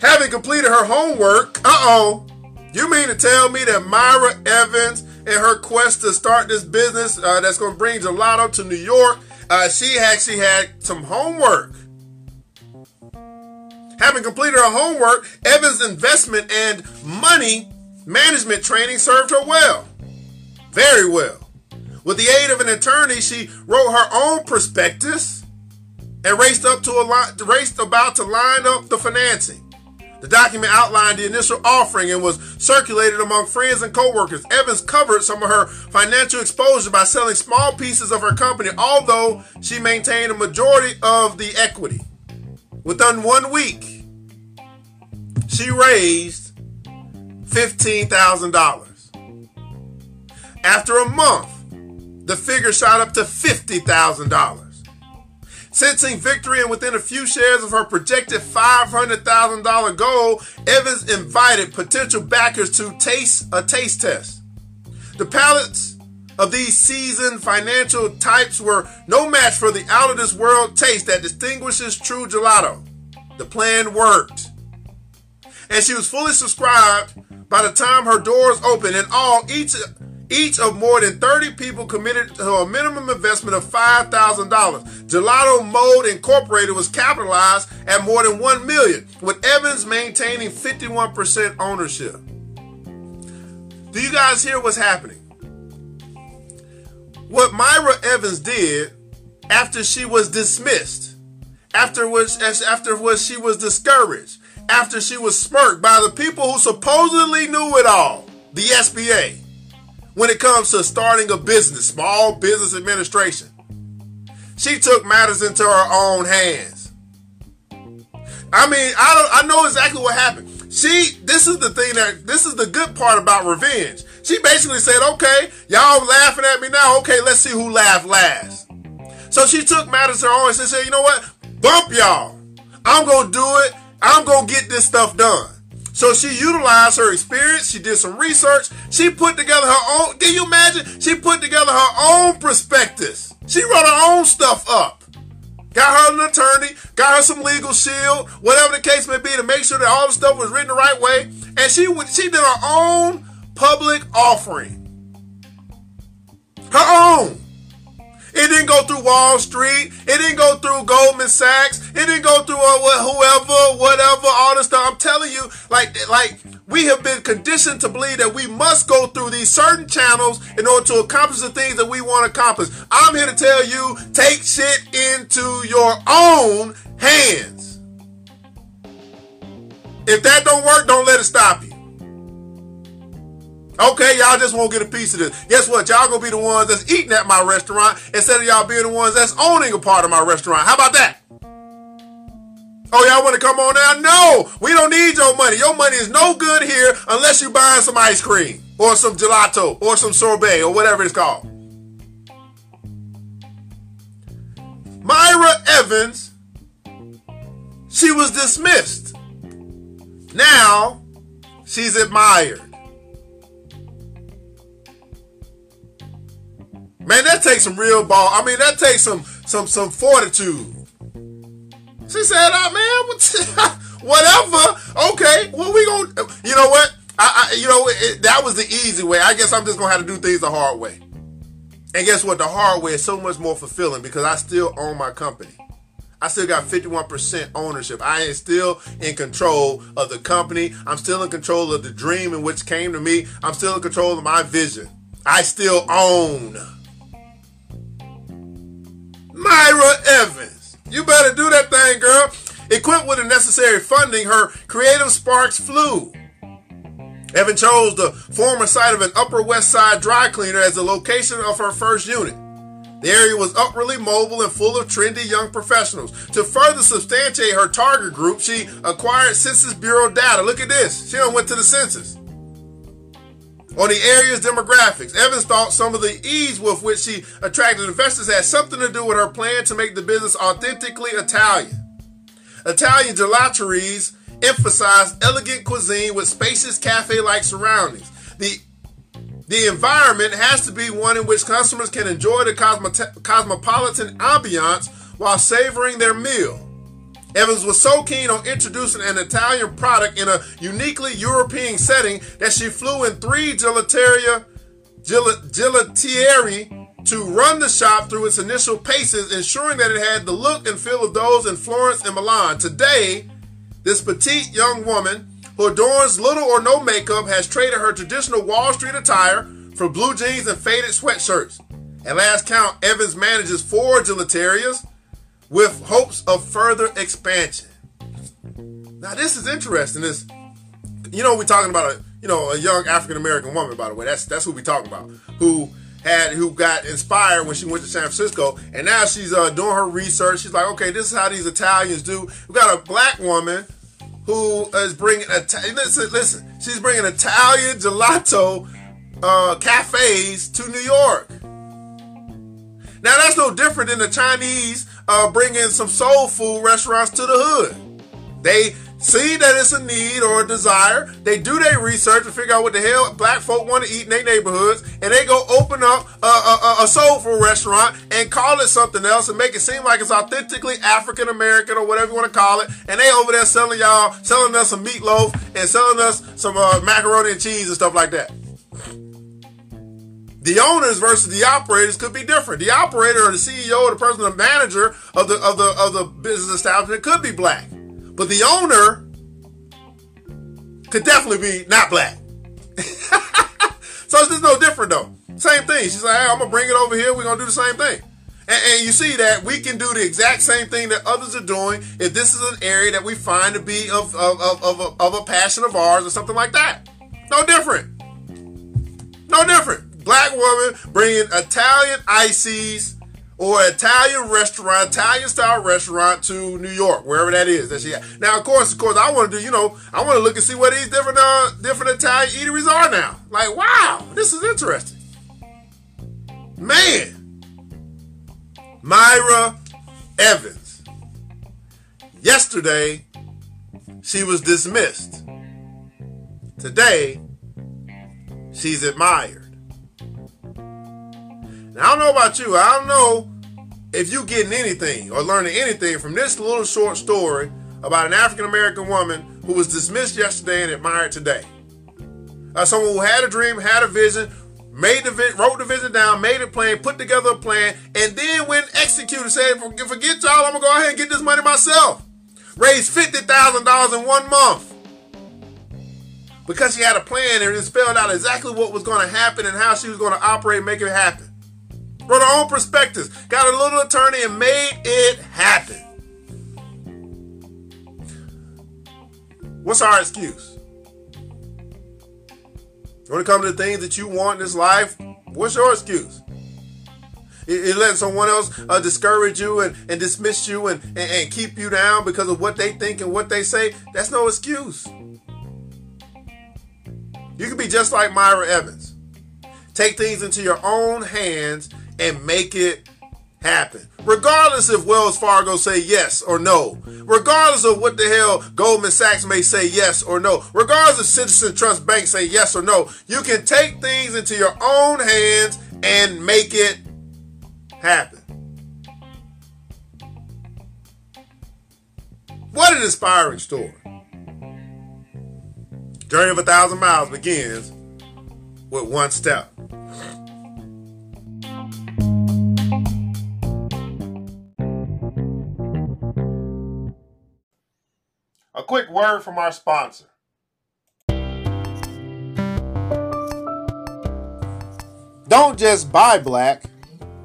Having completed her homework, uh oh, you mean to tell me that Myra Evans, in her quest to start this business uh, that's going to bring gelato to New York, uh, she actually had some homework. Having completed her homework, Evans' investment and money management training served her well. Very well. With the aid of an attorney, she wrote her own prospectus and raced up to a li- raced about to line up the financing. The document outlined the initial offering and was circulated among friends and coworkers. Evans covered some of her financial exposure by selling small pieces of her company, although she maintained a majority of the equity. Within one week, she raised $15,000. After a month, the figure shot up to $50,000. Sensing victory and within a few shares of her projected $500,000 goal, Evans invited potential backers to taste a taste test. The palates of these seasoned financial types were no match for the out of this world taste that distinguishes true gelato. The plan worked. And she was fully subscribed by the time her doors opened. In all, each each of more than 30 people committed to a minimum investment of $5,000. Gelato Mode Incorporated was capitalized at more than 1 million, with Evans maintaining 51% ownership. Do you guys hear what's happening? What Myra Evans did after she was dismissed, after which after which she was discouraged, after she was smirked by the people who supposedly knew it all, the SBA when it comes to starting a business, small business administration. She took matters into her own hands. I mean, I don't I know exactly what happened. She this is the thing that this is the good part about revenge. She basically said, "Okay, y'all laughing at me now. Okay, let's see who laughed last." So she took matters to her own and said, "You know what? Bump y'all. I'm going to do it. I'm going to get this stuff done." So she utilized her experience. She did some research. She put together her own. Can you imagine? She put together her own prospectus. She wrote her own stuff up. Got her an attorney, got her some legal shield, whatever the case may be, to make sure that all the stuff was written the right way. And she she did her own public offering. Her own. It didn't go through Wall Street. It didn't go through Goldman Sachs. It didn't go through uh, whoever, whatever, all this stuff. I'm telling you, like, like we have been conditioned to believe that we must go through these certain channels in order to accomplish the things that we want to accomplish. I'm here to tell you, take shit into your own hands. If that don't work, don't let it stop you. Okay, y'all just won't get a piece of this. Guess what? Y'all gonna be the ones that's eating at my restaurant instead of y'all being the ones that's owning a part of my restaurant. How about that? Oh, y'all want to come on now? No, we don't need your money. Your money is no good here unless you're buying some ice cream or some gelato or some sorbet or whatever it's called. Myra Evans, she was dismissed. Now she's admired. Man, that takes some real ball. I mean, that takes some some some fortitude. She said, "Oh man, [laughs] whatever. Okay, well we gonna, you know what? I, I you know it, that was the easy way. I guess I'm just gonna have to do things the hard way. And guess what? The hard way is so much more fulfilling because I still own my company. I still got 51% ownership. I am still in control of the company. I'm still in control of the dream in which came to me. I'm still in control of my vision. I still own. Myra Evans. You better do that thing, girl. Equipped with the necessary funding, her creative sparks flew. Evan chose the former site of an Upper West Side dry cleaner as the location of her first unit. The area was upwardly mobile and full of trendy young professionals. To further substantiate her target group, she acquired Census Bureau data. Look at this. She went to the census on the area's demographics. Evans thought some of the ease with which she attracted investors had something to do with her plan to make the business authentically Italian. Italian gelateries emphasize elegant cuisine with spacious cafe-like surroundings. The the environment has to be one in which customers can enjoy the cosmopolitan ambiance while savoring their meal. Evans was so keen on introducing an Italian product in a uniquely European setting that she flew in three gelateria, gelatieri to run the shop through its initial paces, ensuring that it had the look and feel of those in Florence and Milan. Today, this petite young woman who adorns little or no makeup has traded her traditional Wall Street attire for blue jeans and faded sweatshirts. At last count, Evans manages four gelaterias with hopes of further expansion. Now, this is interesting. This, you know, we're talking about a, you know, a young African American woman. By the way, that's that's who we're talking about. Who had who got inspired when she went to San Francisco, and now she's uh, doing her research. She's like, okay, this is how these Italians do. We got a black woman who is bringing a listen, listen. She's bringing Italian gelato uh, cafes to New York. Now that's no different than the Chinese uh, bringing some soul food restaurants to the hood. They see that it's a need or a desire. They do their research to figure out what the hell black folk want to eat in their neighborhoods, and they go open up a, a, a soul food restaurant and call it something else and make it seem like it's authentically African American or whatever you want to call it. And they over there selling y'all, selling us some meatloaf and selling us some uh, macaroni and cheese and stuff like that. The owners versus the operators could be different. The operator or the CEO or the person, the manager of the of the of the business establishment could be black. But the owner could definitely be not black. [laughs] so it's just no different though. Same thing. She's like, hey, I'm gonna bring it over here. We're gonna do the same thing. And, and, you see that we can do the exact same thing that others are doing if this is an area that we find to be of of, of, of, a, of a passion of ours or something like that. No different. No different. Black woman bringing Italian ices or Italian restaurant, Italian style restaurant to New York, wherever that is that she. Now, of course, of course, I want to do, you know, I want to look and see what these different uh, different Italian eateries are now. Like, wow, this is interesting. Man, Myra Evans. Yesterday, she was dismissed. Today, she's admired. I don't know about you. I don't know if you're getting anything or learning anything from this little short story about an African American woman who was dismissed yesterday and admired today. Uh, someone who had a dream, had a vision, made the vi- wrote the vision down, made a plan, put together a plan, and then when executed, said, "Forget y'all, I'm gonna go ahead and get this money myself." Raised fifty thousand dollars in one month because she had a plan and it spelled out exactly what was going to happen and how she was going to operate make it happen. Wrote her own prospectus, got a little attorney, and made it happen. What's our excuse? When it comes to the things that you want in this life, what's your excuse? It, letting someone else uh, discourage you and, and dismiss you and, and, and keep you down because of what they think and what they say. That's no excuse. You can be just like Myra Evans. Take things into your own hands and make it happen. Regardless if Wells Fargo say yes or no. Regardless of what the hell Goldman Sachs may say yes or no. Regardless of Citizen Trust Bank say yes or no. You can take things into your own hands and make it happen. What an inspiring story. Journey of a thousand miles begins with one step. A quick word from our sponsor. Don't just buy black,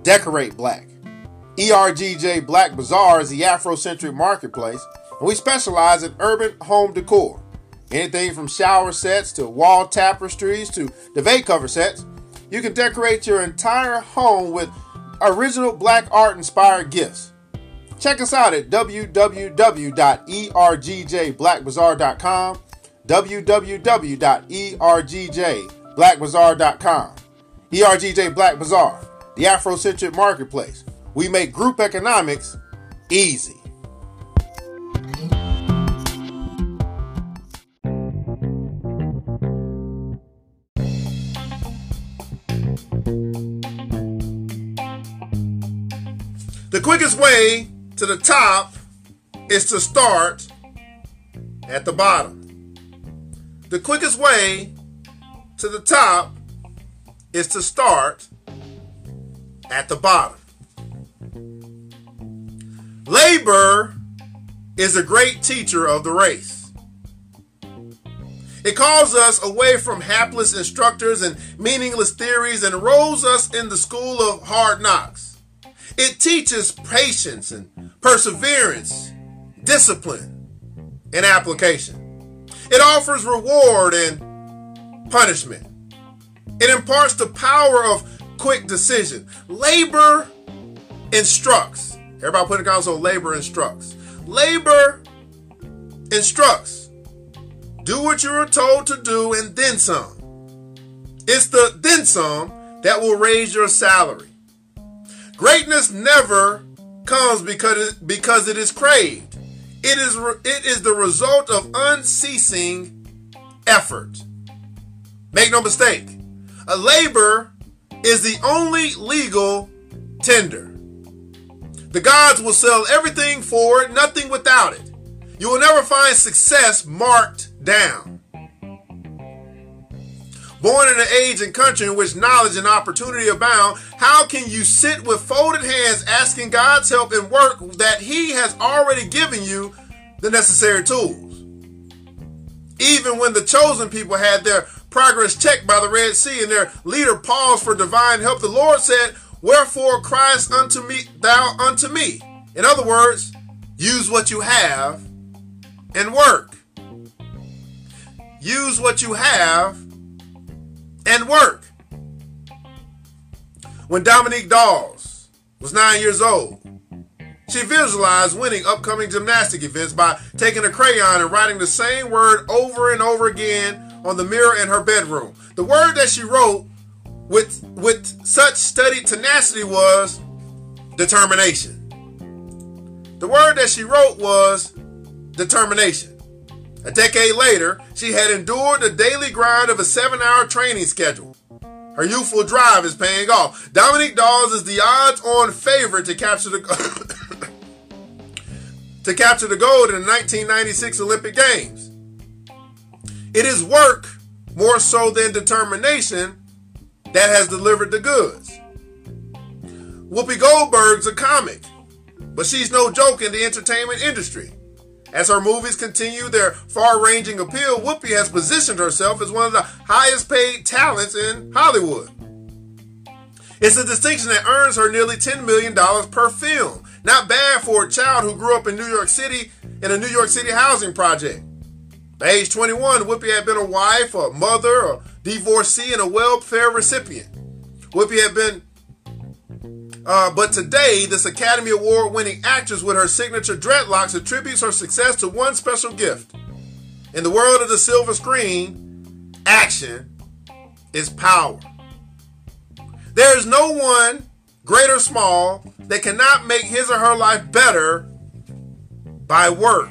decorate black. ERGJ Black Bazaar is the Afrocentric marketplace, and we specialize in urban home decor. Anything from shower sets to wall tapestries to duvet cover sets, you can decorate your entire home with original black art inspired gifts. Check us out at www.ergjblackbazaar.com, www.ergjblackbazaar.com. ERGJ Black Bazaar, the Afrocentric marketplace. We make group economics easy. The quickest way to the top is to start at the bottom. The quickest way to the top is to start at the bottom. Labor is a great teacher of the race. It calls us away from hapless instructors and meaningless theories and rolls us in the school of hard knocks. It teaches patience and perseverance, discipline, and application. It offers reward and punishment. It imparts the power of quick decision. Labor instructs. Everybody put it down so labor instructs. Labor instructs. Do what you are told to do and then some. It's the then some that will raise your salary. Greatness never comes because it, because it is craved. It is it is the result of unceasing effort. Make no mistake, a labor is the only legal tender. The gods will sell everything for it, nothing without it. You will never find success marked down. Born in an age and country in which knowledge and opportunity abound, how can you sit with folded hands asking God's help in work that He has already given you the necessary tools? Even when the chosen people had their progress checked by the Red Sea and their leader paused for divine help, the Lord said, Wherefore criest unto me, thou unto me. In other words, use what you have and work. Use what you have and work. When Dominique Dawes was nine years old, she visualized winning upcoming gymnastic events by taking a crayon and writing the same word over and over again on the mirror in her bedroom. The word that she wrote with, with such studied tenacity was determination. The word that she wrote was determination. A decade later, she had endured the daily grind of a seven hour training schedule. Her youthful drive is paying off. Dominique Dawes is the odds on favorite to capture the [coughs] to capture the gold in the 1996 Olympic Games. It is work more so than determination that has delivered the goods. Whoopi Goldberg's a comic, but she's no joke in the entertainment industry. As her movies continue their far ranging appeal, Whoopi has positioned herself as one of the highest paid talents in Hollywood. It's a distinction that earns her nearly $10 million per film. Not bad for a child who grew up in New York City in a New York City housing project. By age 21, Whoopi had been a wife, a mother, a divorcee, and a welfare recipient. Whoopi had been, uh, but today, this Academy Award winning actress with her signature dreadlocks attributes her success to one special gift. In the world of the silver screen, action is power. There is no one, great or small, that cannot make his or her life better by work.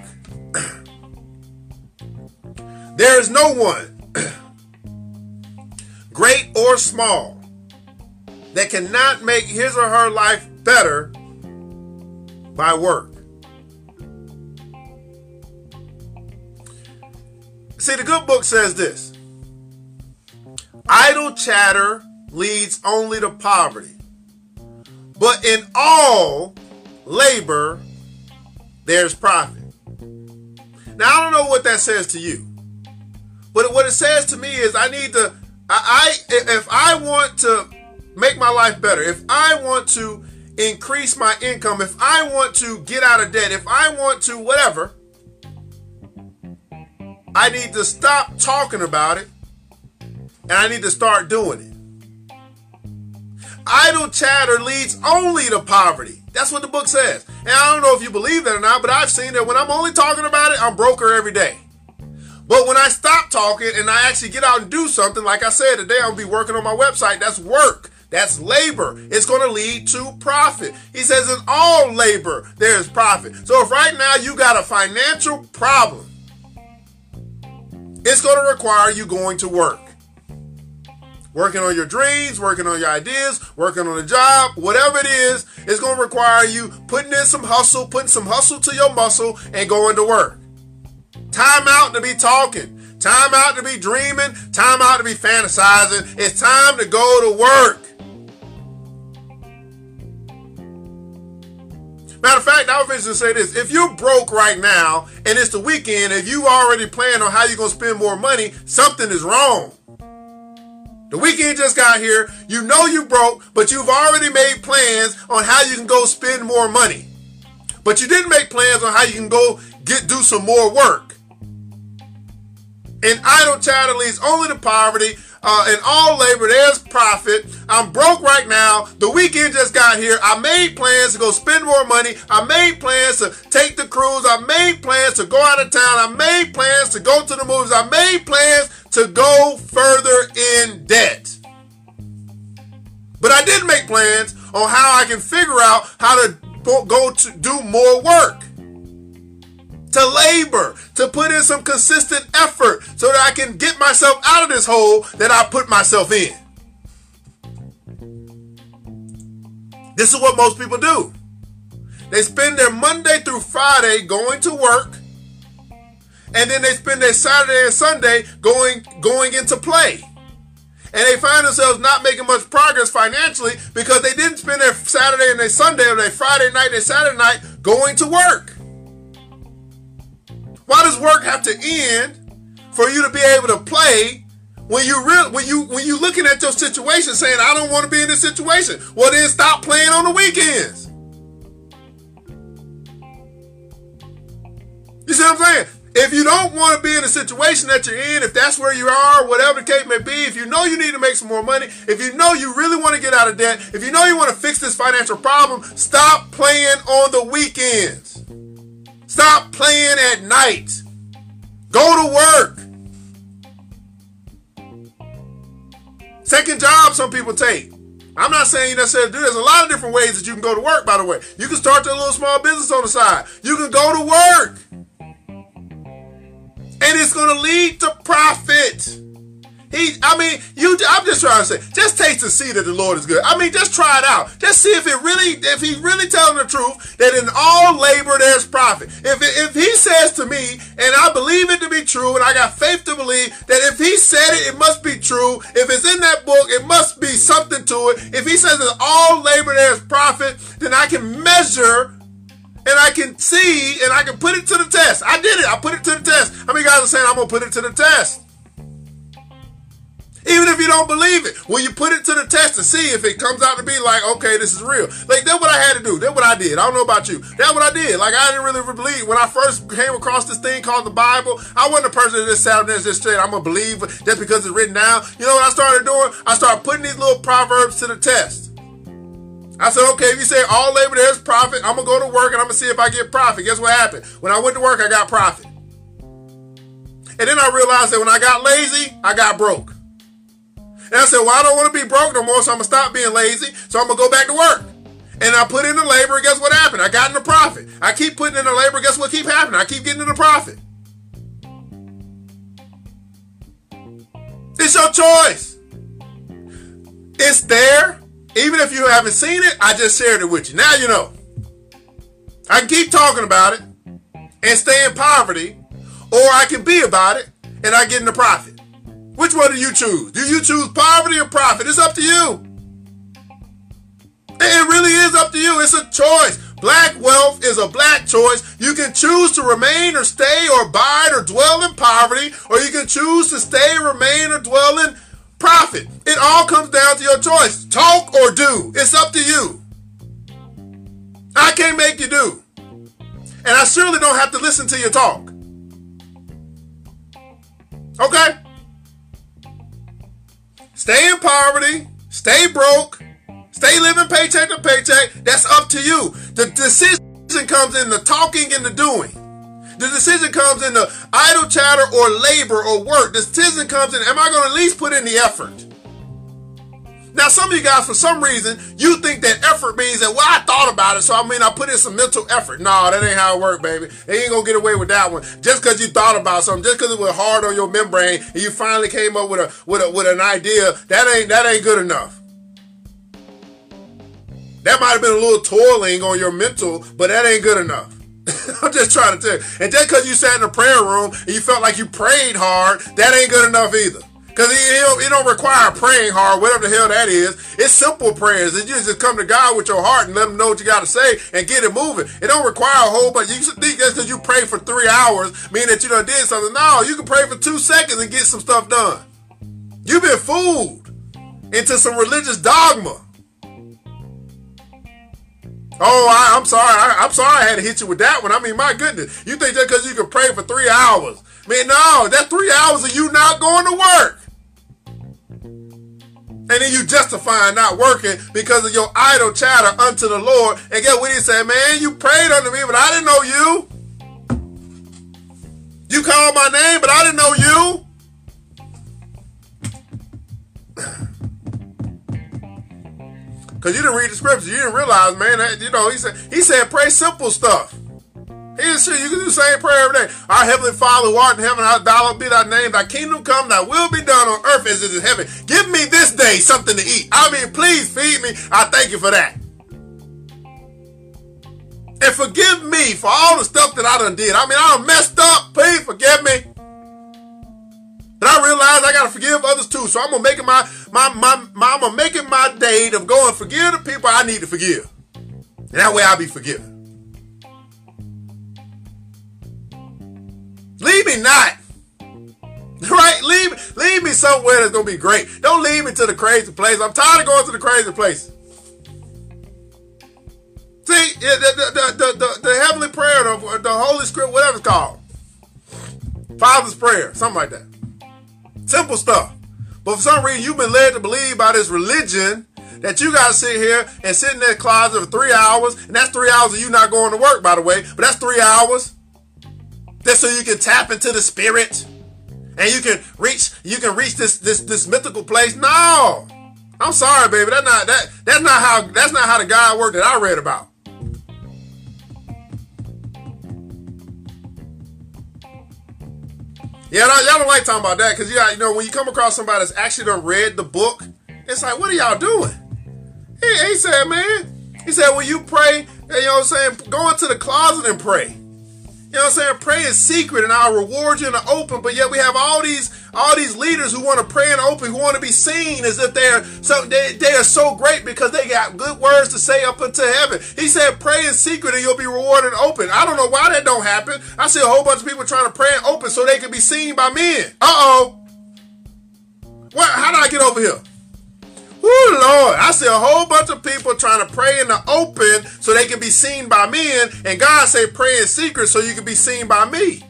[clears throat] there is no one [clears throat] great or small, that cannot make his or her life better by work. See, the good book says this idle chatter leads only to poverty, but in all labor there's profit. Now, I don't know what that says to you, but what it says to me is I need to I, I if I want to make my life better, if I want to increase my income, if I want to get out of debt, if I want to whatever, I need to stop talking about it and I need to start doing it. Idle chatter leads only to poverty. That's what the book says. And I don't know if you believe that or not, but I've seen that when I'm only talking about it, I'm broker every day. But when I stop talking and I actually get out and do something, like I said today, I'll be working on my website. That's work. That's labor. It's going to lead to profit. He says in all labor there is profit. So if right now you got a financial problem, it's going to require you going to work. working on your dreams, working on your ideas, working on a job, whatever it is, it's going to require you putting in some hustle, putting some hustle to your muscle, and going to work. Time out to be talking. Time out to be dreaming. Time out to be fantasizing. It's time to go to work. Matter of fact, I was going to say this. If you're broke right now and it's the weekend, if you already plan on how you're going to spend more money, something is wrong. The weekend just got here. You know you broke, but you've already made plans on how you can go spend more money. But you didn't make plans on how you can go get do some more work. And idle chatter leads only to poverty. Uh, in all labor, there's profit. I'm broke right now. The weekend just got here. I made plans to go spend more money. I made plans to take the cruise. I made plans to go out of town. I made plans to go to the movies. I made plans to go further in debt. But I did make plans on how I can figure out how to go to do more work to labor, to put in some consistent effort so that I can get myself out of this hole that I put myself in. This is what most people do. They spend their Monday through Friday going to work, and then they spend their Saturday and Sunday going going into play. And they find themselves not making much progress financially because they didn't spend their Saturday and their Sunday or their Friday night and Saturday night going to work. Why does work have to end for you to be able to play when you real when you when you looking at your situation saying I don't want to be in this situation? Well then stop playing on the weekends. You see what I'm saying? If you don't want to be in the situation that you're in, if that's where you are, whatever the case may be, if you know you need to make some more money, if you know you really want to get out of debt, if you know you want to fix this financial problem, stop playing on the weekends. Stop playing at night. Go to work. Second job, some people take. I'm not saying you necessarily do. There's a lot of different ways that you can go to work, by the way. You can start your little small business on the side. You can go to work. And it's going to lead to profit. He, I mean, you. I'm just trying to say, just taste and see that the Lord is good. I mean, just try it out. Just see if it really, if He's really telling the truth that in all labor there's profit. If if He says to me, and I believe it to be true, and I got faith to believe that if He said it, it must be true. If it's in that book, it must be something to it. If He says that all labor there's profit, then I can measure and I can see and I can put it to the test. I did it. I put it to the test. How many guys are saying I'm gonna put it to the test? Even if you don't believe it, when you put it to the test to see if it comes out to be like, okay, this is real. Like that's what I had to do. That's what I did. I don't know about you. That's what I did. Like I didn't really believe when I first came across this thing called the Bible. I wasn't a person that just sat there and just said, I'm gonna believe just because it's written down. You know what I started doing? I started putting these little proverbs to the test. I said, okay, if you say all labor there's profit, I'm gonna go to work and I'm gonna see if I get profit. Guess what happened? When I went to work, I got profit. And then I realized that when I got lazy, I got broke. And I said, well, I don't want to be broke no more, so I'm going to stop being lazy. So I'm going to go back to work. And I put in the labor, and guess what happened? I got in the profit. I keep putting in the labor, guess what keep happening? I keep getting in the profit. It's your choice. It's there. Even if you haven't seen it, I just shared it with you. Now you know. I can keep talking about it and stay in poverty, or I can be about it and I get in the profit. Which one do you choose? Do you choose poverty or profit? It's up to you. It really is up to you. It's a choice. Black wealth is a black choice. You can choose to remain or stay or abide or dwell in poverty, or you can choose to stay, remain, or dwell in profit. It all comes down to your choice. Talk or do. It's up to you. I can't make you do. And I surely don't have to listen to your talk. Okay? Stay in poverty, stay broke, stay living paycheck to paycheck. That's up to you. The decision comes in the talking and the doing. The decision comes in the idle chatter or labor or work. The decision comes in, am I going to at least put in the effort? Now, some of you guys, for some reason, you think that effort means that, well, I thought about it, so I mean, I put in some mental effort. No, that ain't how it works, baby. They ain't gonna get away with that one. Just because you thought about something, just because it was hard on your membrane, and you finally came up with a with a with an idea, that ain't that ain't good enough. That might have been a little toiling on your mental, but that ain't good enough. [laughs] I'm just trying to tell you. And just because you sat in a prayer room and you felt like you prayed hard, that ain't good enough either. Because it, it, don't require praying hard, whatever the hell that is. It's simple prayers. You just come to God with your heart and let him know what you got to say and get it moving. It don't require a whole bunch. You should think that's because you pray for three hours, mean that you done did something. No, you can pray for two seconds and get some stuff done. You've been fooled into some religious dogma. Oh, I, am sorry. I, am sorry I had to hit you with that one. I mean, my goodness. You think that because you can pray for three hours. Man, no, that three hours of you not going to work. And then you justify not working because of your idle chatter unto the Lord. And get what he said, man, you prayed unto me, but I didn't know you. You called my name, but I didn't know you. [sighs] Cause you didn't read the scripture. You didn't realize, man, that, you know, he said he said pray simple stuff. He said you can do the same prayer every day. Our Heavenly Father who art in heaven, hallowed be thy name, thy kingdom come, thy will be done on earth as it is in heaven. Give me this day something to eat. I mean, please feed me. I thank you for that. And forgive me for all the stuff that I done did. I mean, I done messed up. Please forgive me. And I realize I gotta forgive others too. So I'm gonna make it my my my, my I'm gonna make it my day of going forgive the people I need to forgive. And that way I'll be forgiven. Leave me not. [laughs] Right? Leave leave me somewhere that's gonna be great. Don't leave me to the crazy place. I'm tired of going to the crazy place. See, the, the, the, the, the heavenly prayer, the, the Holy Script, whatever it's called. Father's prayer, something like that. Simple stuff. But for some reason, you've been led to believe by this religion that you got to sit here and sit in that closet for three hours, and that's three hours of you not going to work, by the way, but that's three hours. That's so you can tap into the spirit, and you can reach you can reach this this this mythical place. No, I'm sorry, baby. That's not that that's not how that's not how the God worked that I read about. Yeah, y'all don't like talking about that because you, you know when you come across somebody that's actually done read the book, it's like, what are y'all doing? He, he said, man, he said when you pray, you know what I'm saying, go into the closet and pray. You know what I'm saying? Pray in secret and I'll reward you in the open. But yet we have all these all these leaders who want to pray in open, who want to be seen as if they're so they, they are so great because they got good words to say up into heaven. He said, pray in secret and you'll be rewarded in open. I don't know why that don't happen. I see a whole bunch of people trying to pray in open so they can be seen by men. Uh-oh. What how did I get over here? Woo, Lord. I see a whole bunch of people trying to pray in the open so they can be seen by men. And God say pray in secret so you can be seen by me.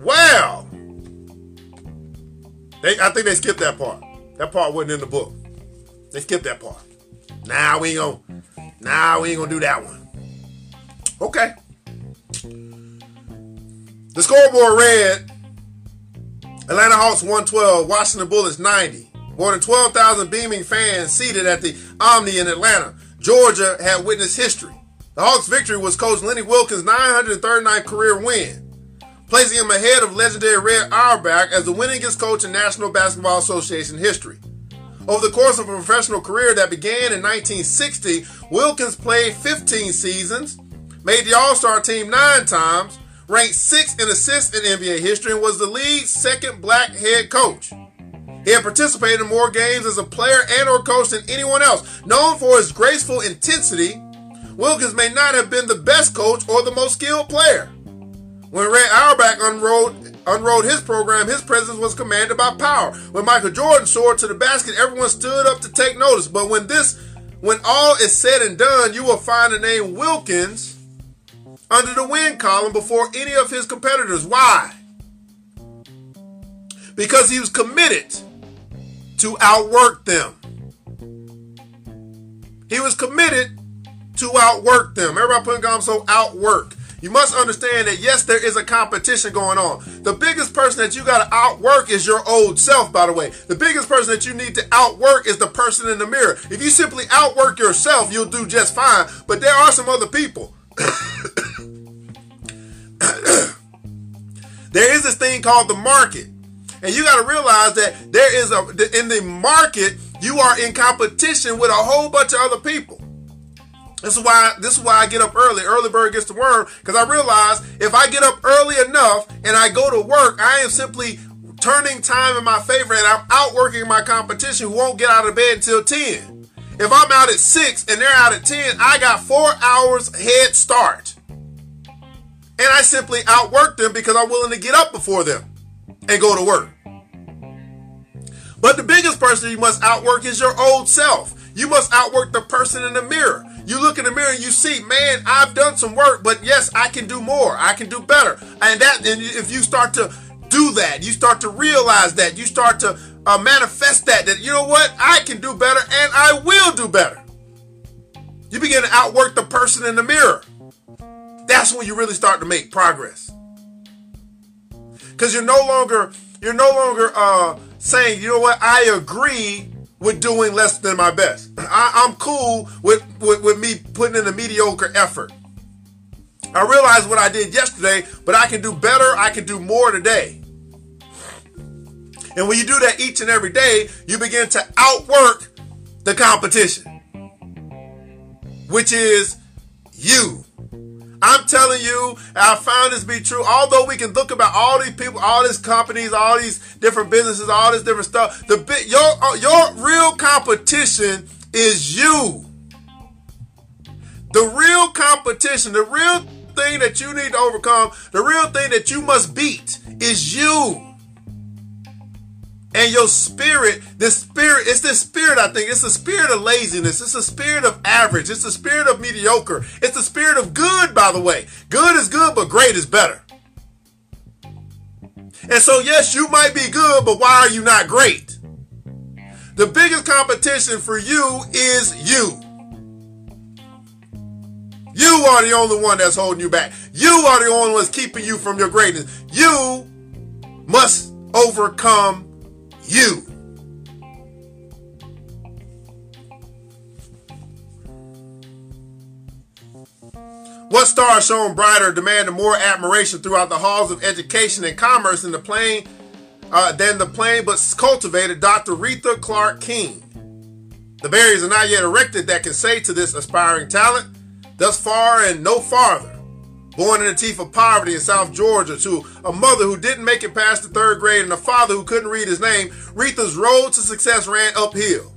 Well, they, I think they skipped that part. That part wasn't in the book. They skipped that part. Nah, we ain't gonna. Nah, we ain't gonna do that one. Okay. The scoreboard read Atlanta Hawks 112, Washington Bullets 90. More than 12,000 beaming fans seated at the Omni in Atlanta. Georgia had witnessed history. The Hawks' victory was coach Lenny Wilkens' 939th career win, placing him ahead of legendary Red Auerbach as the winningest coach in National Basketball Association history. Over the course of a professional career that began in 1960, Wilkens played 15 seasons, made the All Star team nine times, ranked sixth in assists in NBA history, and was the league's second black head coach. He had participated in more games as a player and or coach than anyone else. Known for his graceful intensity, Wilkens may not have been the best coach or the most skilled player. When Ray Auerbach unrolled, unrolled his program, his presence was commanded by power. When Michael Jordan soared to the basket, everyone stood up to take notice. But when this, when all is said and done, you will find the name Wilkens under the win column before any of his competitors. Why? Because he was committed to outwork them. He was committed to outwork them. Everybody putting on so outwork. you must understand that yes, there is a competition going on. The biggest person that you got to outwork is your old self, by the way. The biggest person that you need to outwork is the person in the mirror. If you simply outwork yourself, you'll do just fine. But there are some other people. [coughs] there is this thing called the market. And you got to realize that there is a in the market, you are in competition with a whole bunch of other people. This is why this is why I get up early. Early bird gets the worm because I realize if I get up early enough and I go to work, I am simply turning time in my favor and I'm outworking my competition who won't get out of bed until 10. If I'm out at 6 and they're out at 10, I got 4 hours head start. And I simply outwork them because I'm willing to get up before them and go to work. But the biggest person you must outwork is your old self. You must outwork the person in the mirror. You look in the mirror and you see, man, I've done some work, but yes, I can do more. I can do better. And that, and if you start to do that, you start to realize that, you start to uh, manifest that, that you know what, I can do better and I will do better. You begin to outwork the person in the mirror. That's when you really start to make progress. Because you're no longer, you're no longer uh, saying, you know what, I agree with doing less than my best. [clears throat] I, am cool with, with, with me putting in a mediocre effort. I realize what I did yesterday, but I can do better. I can do more today. And when you do that each and every day, you begin to outwork the competition, which is you. I'm telling you, I found this to be true. Although we can look about all these people, all these companies, all these different businesses, all this different stuff, the bit your uh, your real competition is you. The real competition, the real thing that you need to overcome, the real thing that you must beat is you and your spirit, this spirit, it's this spirit, I think. It's the spirit of laziness. It's the spirit of average. It's the spirit of mediocre. It's the spirit of good, by the way. Good is good, but great is better. And so, yes, you might be good, but why are you not great? The biggest competition for you is you. You are the only one that's holding you back. You are the only one that's keeping you from your greatness. You must overcome you. What star shone brighter, demanded more admiration throughout the halls of education and commerce than the plain, uh, than the plain but cultivated Dr. Reatha Clark King? The barriers are not yet erected that can say to this aspiring talent, thus far and no farther born in the teeth of poverty in South Georgia, to a mother who didn't make it past the third grade and a father who couldn't read his name, Reatha's road to success ran uphill.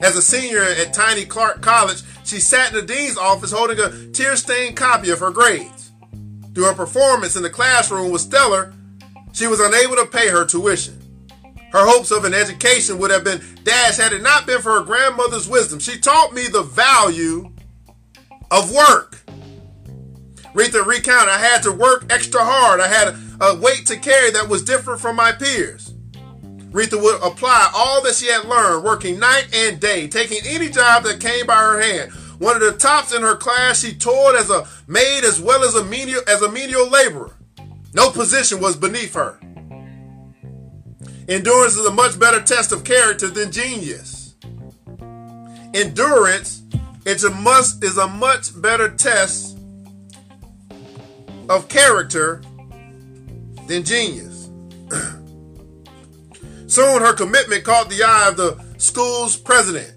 As a senior at Tiny Clark College, she sat in the dean's office holding a tear-stained copy of her grades. Through her performance in the classroom was stellar, she was unable to pay her tuition. Her hopes of an education would have been dashed had it not been for her grandmother's wisdom. She taught me the value of work. Reatha recount, I had to work extra hard. I had a weight to carry that was different from my peers. Reatha would apply all that she had learned, working night and day, taking any job that came by her hand. One of the tops in her class, she toured as a maid as well as a menial, as a menial laborer. No position was beneath her. Endurance is a much better test of character than genius. Endurance is a must is a much better test of character than genius. [clears throat] Soon her commitment caught the eye of the school's president.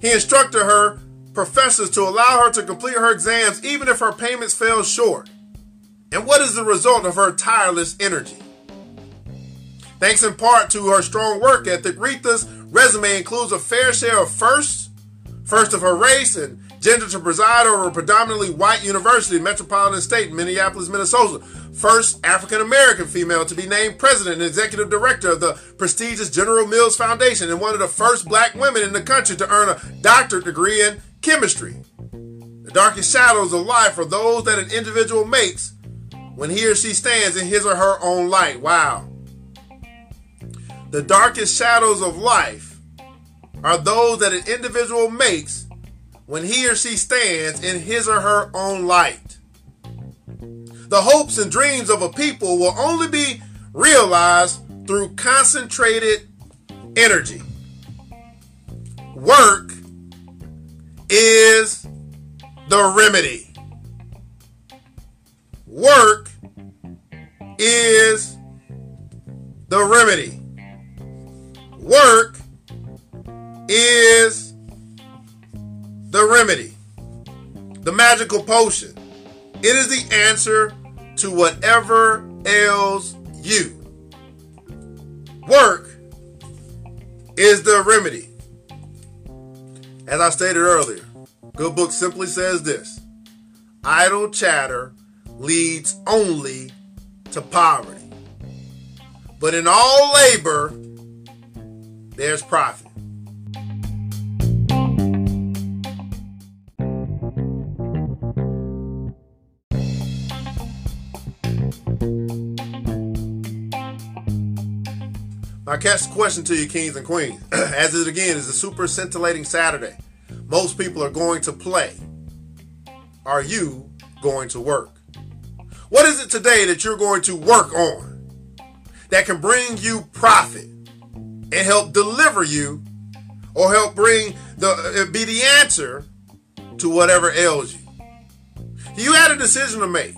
He instructed her professors to allow her to complete her exams even if her payments fell short. And what is the result of her tireless energy? Thanks in part to her strong work ethic, Reatha's resume includes a fair share of firsts, first of her race, and Gender to preside over a predominantly white university, Metropolitan State, Minneapolis, Minnesota. First African American female to be named president and executive director of the prestigious General Mills Foundation, and one of the first black women in the country to earn a doctorate degree in chemistry. The darkest shadows of life are those that an individual makes when he or she stands in his or her own light. Wow. The darkest shadows of life are those that an individual makes when he or she stands in his or her own light. The hopes and dreams of a people will only be realized through concentrated energy. Work is the remedy. Work is the remedy. Work is the remedy. The magical potion. It is the answer to whatever ails you. Work is the remedy. As I stated earlier, Good Book simply says this idle chatter leads only to poverty. But in all labor, there's profit. My catch the question to you, kings and queens, [clears throat] as it again is a super scintillating Saturday. Most people are going to play. Are you going to work? What is it today that you're going to work on that can bring you profit and help deliver you or help bring the uh, be the answer to whatever ails you? You had a decision to make.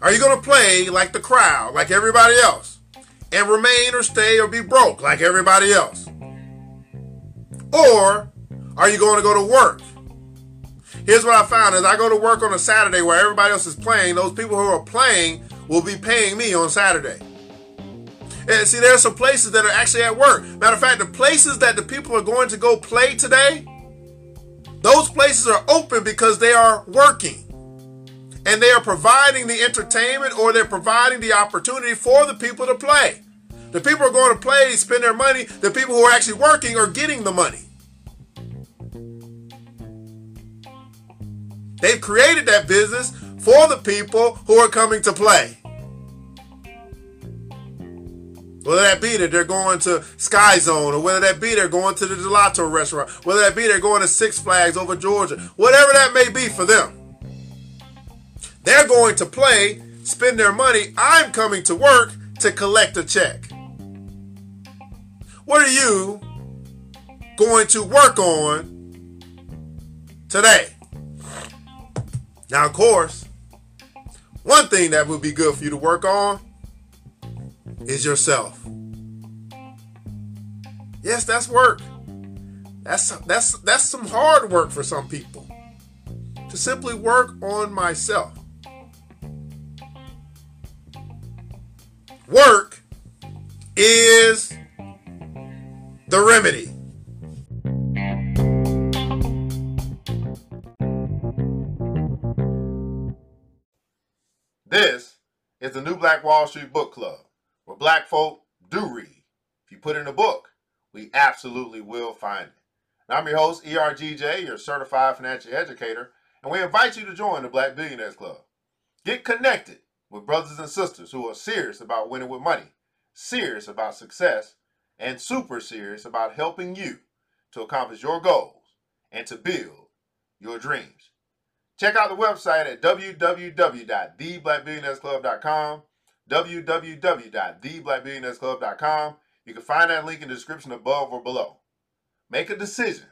Are you going to play like the crowd, like everybody else? And remain or stay or be broke like everybody else? Or are you going to go to work? Here's what I found is I go to work on a Saturday where everybody else is playing, those people who are playing will be paying me on Saturday. And see, there are some places that are actually at work. Matter of fact, the places that the people are going to go play today, those places are open because they are working. And they are providing the entertainment or they're providing the opportunity for the people to play. The people are going to play, spend their money. The people who are actually working are getting the money. They've created that business for the people who are coming to play. Whether that be that they're going to Sky Zone, or whether that be they're going to the gelato restaurant, whether that be they're going to Six Flags over Georgia, whatever that may be for them. They're going to play, spend their money. I'm coming to work to collect a check. What are you going to work on today? Now, of course, one thing that would be good for you to work on is yourself. Yes, that's work. That's that's that's some hard work for some people. To simply work on myself. Work is the remedy. This is the New Black Wall Street Book Club, where black folk do read. If you put in a book, we absolutely will find it. And I'm your host, ERGJ, your certified financial educator, and we invite you to join the Black Billionaires Club. Get connected with brothers and sisters who are serious about winning with money, serious about success, and super serious about helping you to accomplish your goals and to build your dreams. Check out the website at www.theblackbillionairesclub.com, www.theblackbillionairesclub.com. You can find that link in the description above or below. Make a decision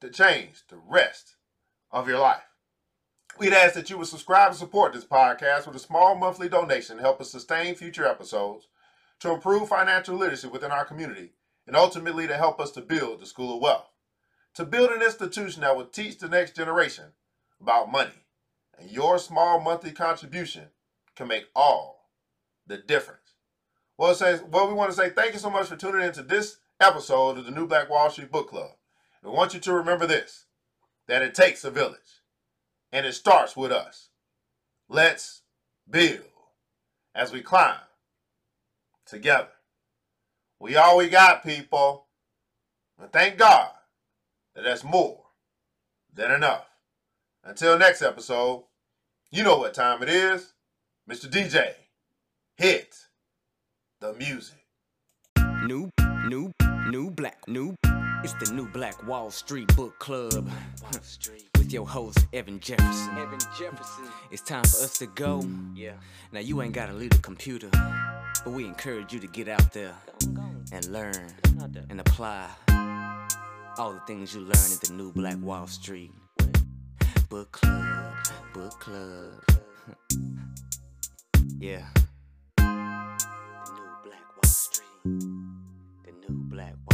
to change the rest of your life. We'd ask that you would subscribe and support this podcast with a small monthly donation to help us sustain future episodes to improve financial literacy within our community, and ultimately to help us to build the School of Wealth. To build an institution that will teach the next generation about money. And your small monthly contribution can make all the difference. Well, says, well, we want to say thank you so much for tuning in to this episode of the New Black Wall Street Book Club. We want you to remember this that it takes a village, and it starts with us. Let's build as we climb together. We all we got, people. And thank God that that's more than enough. Until next episode, you know what time it is. Mr. DJ, hit the music. New, new, new black, new. It's the new Black Wall Street Book Club. Street. with your host, Evan Jefferson. Evan Jefferson. It's time for us to go. Yeah. Now, you ain't gotta leave the computer, but we encourage you to get out there and learn and apply all the things you learn at the new Black Wall Street. Book club, book club. [laughs] yeah. The new Black Wall Street. The new Black Wall Street.